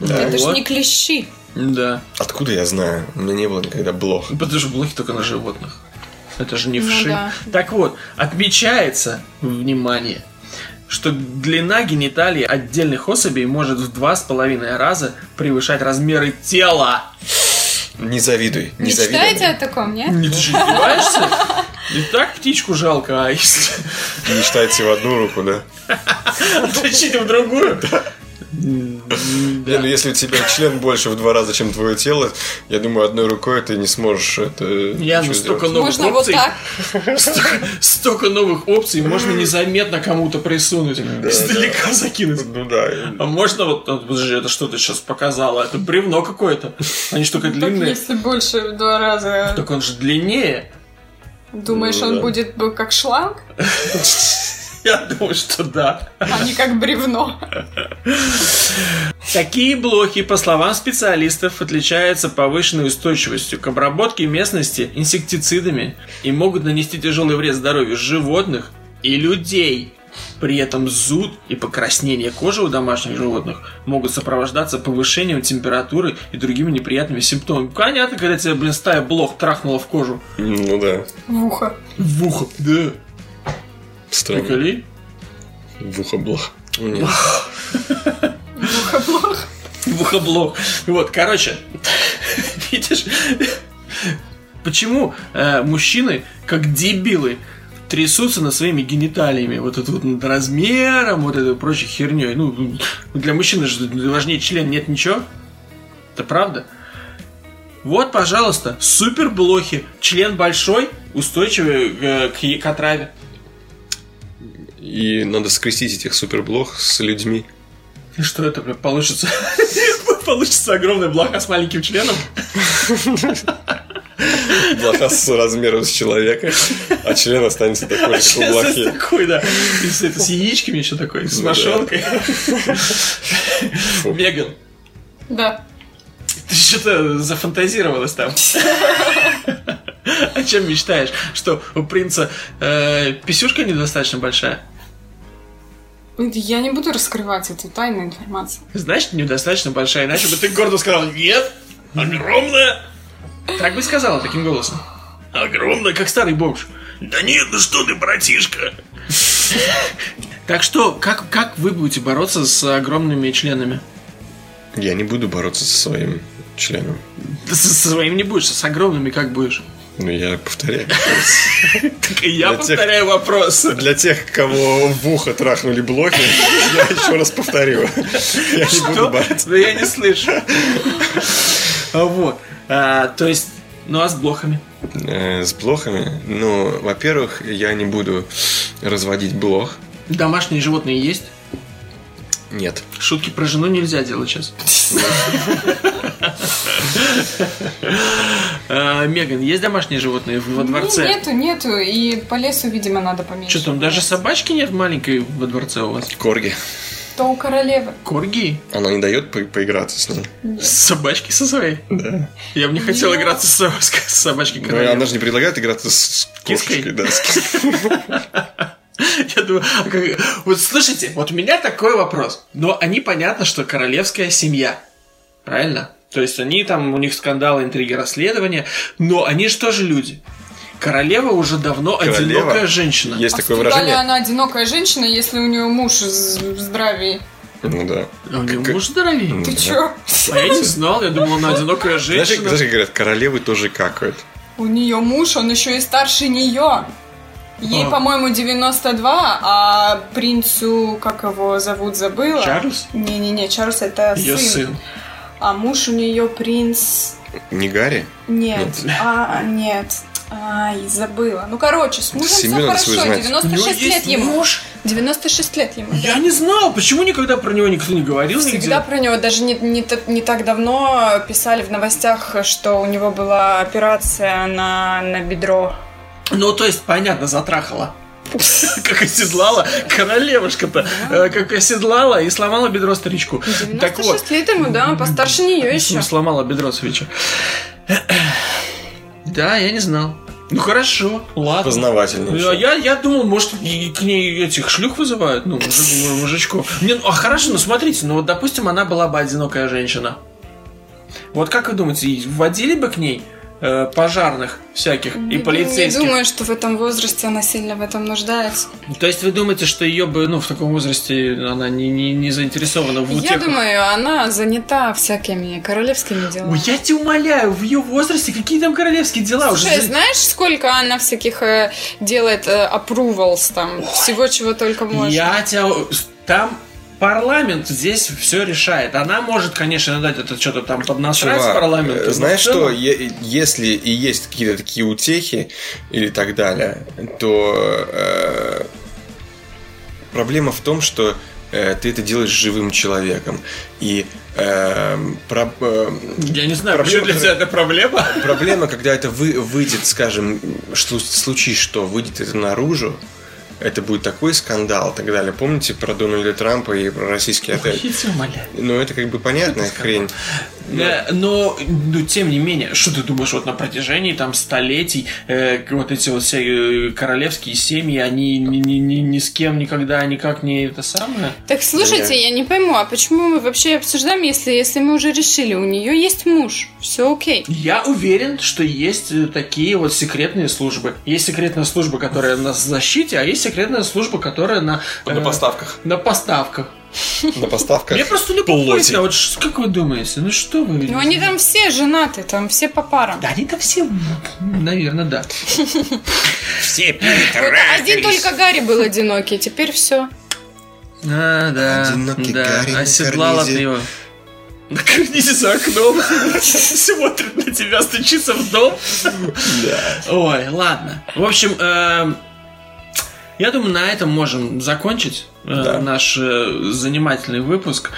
Это ж Вот. не клещи. Да. Откуда я знаю? У меня не было никогда блох. Потому что блохи только на животных. Это же не Ну вши. да. Так вот, отмечается, внимание, что длина гениталий отдельных особей может в два с половиной раза превышать размеры тела. Не завидуй, не, Не завидуй. читаете о таком, нет? Не ты же издеваешься? И так птичку жалко, а если Не считайте в одну руку, да? тащить в другую? Не, ну если у тебя член больше в два раза, чем твое тело, я думаю, одной рукой ты не сможешь это Я ну столько новых Можно вот опций. так. Столько, столько новых опций, можно незаметно кому-то присунуть, издалека закинуть. Ну да. А можно вот, ну, подожди, это что ты сейчас показала? Это бревно какое-то. Они Так длинные? если больше в два раза, Так он же длиннее. думаешь, Ну он да. будет бы как шланг, Я думаю, что да. а не как бревно. Такие блоки, по словам специалистов, отличаются повышенной устойчивостью к обработке местности инсектицидами и могут нанести тяжелый вред здоровью животных и людей. При этом зуд и покраснение кожи у домашних животных могут сопровождаться повышением температуры и другими неприятными симптомами. Понятно, когда тебе, блин, стая блох трахнула в кожу. Ну да. В ухо. В ухо. Да. Странно. Приколи? В ухо блох. Нет. В ухо блох. В ухо блох. Вот, короче, видишь, почему э, мужчины, как дебилы, трясутся над своими гениталиями, вот это вот над размером, вот этой прочей херней. Ну, для мужчины же важнее член, нет ничего. Это правда? Вот, пожалуйста, супер блохи. Член большой, устойчивый э, к, е- к отраве. И надо скрестить этих суперблох с людьми. И что это, бля, получится? Получится огромная блоха с маленьким членом. Блоха с размером с человека, а член останется такой же, как у блохи. такой, да. И с, это, с яичками еще такой, с мошонкой. Меган, Да. ты что-то зафантазировалась там. О чем мечтаешь? Что у принца э, писюшка недостаточно большая? Я не буду раскрывать эту тайную информацию. Значит, недостаточно большая, иначе бы ты гордо сказал «Нет, огромная!» Так бы сказала таким голосом. Огромная, как старый бомж. Да нет, ну что ты, братишка? Так что, как, как вы будете бороться с огромными членами? Я не буду бороться со своим членом. Со своим не будешь, с огромными как будешь? Ну, я повторяю. Так и я повторяю вопрос. Для тех, кого в ухо трахнули блоки, я еще раз повторю. Я не буду бороться. Да я не слышу. А Вот. А, то есть, ну а с блохами? Э, с блохами? Ну, во-первых, я не буду разводить блох. Домашние животные есть? Нет. Шутки про жену нельзя делать сейчас. А, Меган, есть домашние животные во Не, дворце? Нету, нету. И по лесу, видимо, надо поменьше. Что там, даже собачки нет маленькой во дворце у вас? Корги. То у королевы. Корги? Она не дает по- поиграться с ней. Собачки со своей? Да. Я бы не хотел Нет. играться с, с- с собачкой Но королевы. она же не предлагает играться с Киской? кошечкой, да, с киской. Я думаю, а как- вот слушайте, вот у меня такой вопрос. Но они понятно, что королевская семья. Правильно? То есть они там, у них скандалы, интриги, расследования. Но они же тоже люди. Королева уже давно Королева? одинокая женщина. Есть а такое выражение. она одинокая женщина, если у нее муж в здравии? Ну да. А у нее Как- муж здоровее. Ты Да. чё? А я не знал, я думал, она одинокая Знаешь, женщина. знаешь, как говорят, королевы тоже какают. У нее муж, он еще и старше нее. Ей, А. по-моему, 92, а принцу, как его зовут, забыла? Чарльз? Не-не-не, Чарльз это Ее сын. сын. А муж у нее принц... Не Гарри? Нет, а, нет. Ай, забыла. Ну, короче, с мужем все надо свой хорошо. знать. У него 96 лет ему. муж? 96 лет ему. Я не знал, почему никогда про него никто не говорил Всегда нигде. про него, даже не, не, не так давно писали в новостях, что у него была операция на, на бедро. Ну, то есть, понятно, затрахала. Как оседлала королевушка-то. э, Как оседлала и сломала бедро старичку. Так 96 вот, лет ему, да, он постарше нее еще. ну, сломала бедро свеча. Да, я не знал. Ну хорошо, ладно. Познавательно. Я, я, я думал, может, к ней этих шлюх вызывают, ну, мужичков. Не, ну, а хорошо, ну смотрите, ну вот, допустим, она была бы одинокая женщина. Вот как вы думаете, вводили бы к ней э, пожарных всяких и Не полицейских? думаю, что в этом возрасте она сильно в этом нуждается. То есть вы думаете, что ее бы, ну, в таком возрасте она не, не, не заинтересована в Я утехах? думаю, она занята всякими королевскими делами. Ой, я тебя умоляю, в ее возрасте какие там королевские дела Слушай, уже? знаешь, сколько она всяких э, делает э, approvals там, всего чего только можно. Я тебя... Там парламент здесь все решает. Она может, конечно, дать это что-то там поднасрать Чувак, парламенту. э, знаешь что, если и есть какие-то такие утехи или так далее, то э, проблема в том, что э, ты это делаешь живым человеком. И э, про- э, Я не знаю, Проблема, для тебя это проблема. проблема, когда это вы, выйдет, скажем, что случись что, выйдет это наружу, это будет такой скандал и так далее. Помните про Дональда Трампа и про российский отель? Ну, это как бы понятная хрень. Э, Но, ну, тем не менее, что ты думаешь, вот на протяжении там столетий э, вот эти вот все э, королевские семьи, они ни, ни, ни, ни с кем никогда никак не это самое? Так слушайте, я не пойму, а почему мы вообще обсуждаем, если, если мы уже решили, у нее есть муж, все окей. Я уверен, что есть э, такие вот секретные службы. Есть секретная служба, которая на защите, а есть секретная служба, которая на... э, поставках. На поставках. На поставках. Мне просто любопытно, вот ш- как вы думаете, ну что вы... Ну они там все женаты, там все по парам. Да они там все, наверное, да. Все Вот один только Гарри был одинокий, теперь все. А, да. Одинокий да. Гарри Оседлала ты его. На карнизе за окном. Смотрит на тебя, стучится в дом. Ой, ладно. В общем, эм, я думаю, на этом можем закончить э, Да. наш э, занимательный выпуск.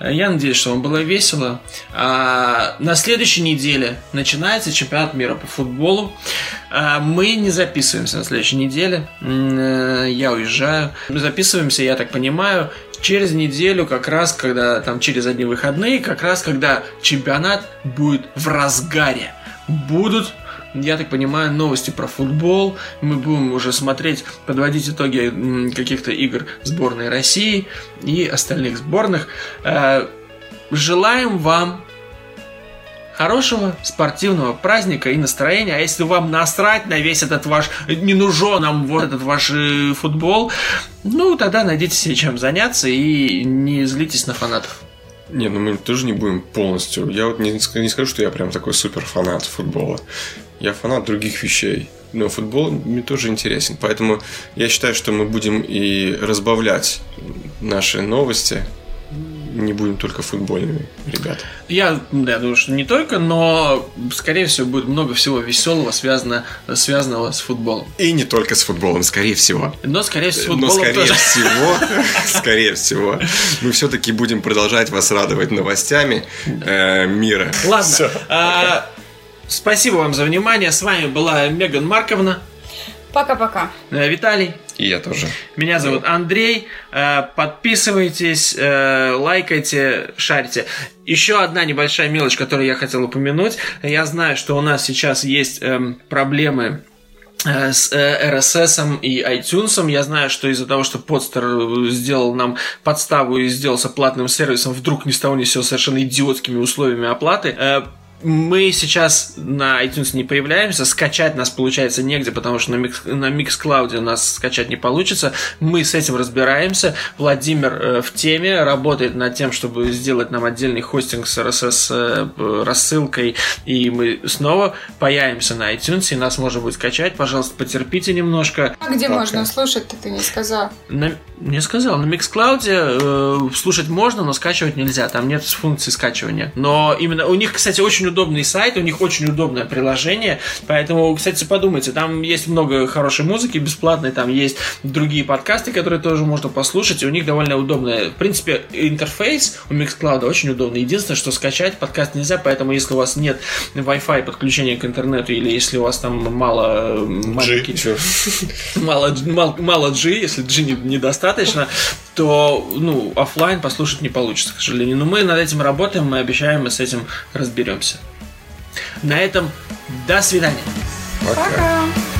Э, Я надеюсь, что вам было весело. А на следующей неделе начинается чемпионат мира по футболу. А Мы не записываемся на следующей неделе. Я уезжаю. Мы записываемся, я так понимаю, через неделю, как раз, когда там через одни выходные, как раз, когда чемпионат будет в разгаре. Будут я так понимаю, новости про футбол. Мы будем уже смотреть, подводить итоги каких-то игр сборной России и остальных сборных. Э, Желаем вам хорошего спортивного праздника и настроения. А если вам насрать на весь этот ваш, не нужен нам вот этот ваш э, футбол, ну тогда найдите себе чем заняться и не злитесь на фанатов. Не, ну мы тоже не будем полностью. Я вот не, не скажу, что я прям такой супер фанат футбола. Я фанат других вещей. Но футбол мне тоже интересен. Поэтому я считаю, что мы будем и разбавлять наши новости не будем только футбольными, ребята. Я, да, думаю, что не только, но, скорее всего, будет много всего веселого, связано, связанного с футболом. И не только с футболом, скорее всего. Но, скорее всего, с Но, футболом скорее тоже. всего, скорее всего, мы все-таки будем продолжать вас радовать новостями э, мира. Ладно. Спасибо вам за внимание. С вами была Меган Марковна, Пока-пока. э, Виталий. И я тоже. Меня зовут Андрей. Э, Подписывайтесь, э, лайкайте, шарьте. Еще одна небольшая мелочь, которую я хотел упомянуть. Я знаю, что у нас сейчас есть эм, проблемы с RSS и iTunes. Я знаю, что из-за того, что Подстер э, сделал нам подставу и сделался платным сервисом, вдруг ни с того ни с сего совершенно идиотскими условиями оплаты. Мы сейчас на iTunes не появляемся, скачать нас получается негде, потому что на, Mix, на Mixcloud нас скачать не получится. Мы с этим разбираемся. Владимир э, в теме, работает над тем, чтобы сделать нам отдельный хостинг с RSS э, рассылкой, и мы снова появимся на iTunes, и нас можно будет скачать. Пожалуйста, потерпите немножко. А где Пока. можно слушать-то, ты не сказал? На, не сказал, на Mixcloud э, слушать можно, но скачивать нельзя. Там нет функции скачивания. Но именно у них, кстати, очень удобный сайт, у них очень удобное приложение. Поэтому, кстати, подумайте, там есть много хорошей музыки бесплатной, там есть другие подкасты, которые тоже можно послушать. И у них довольно удобное. В принципе, интерфейс у Mixcloud очень удобный. Единственное, что скачать подкаст нельзя, поэтому если у вас нет Wi-Fi подключения к интернету или если у вас там мало э, маленький- Чё? мало, мало, мало G, если G не- недостаточно, то ну, оффлайн послушать не получится, к сожалению. Но мы над этим работаем, мы обещаем, мы с этим разберемся. На этом до свидания. Пока. Пока.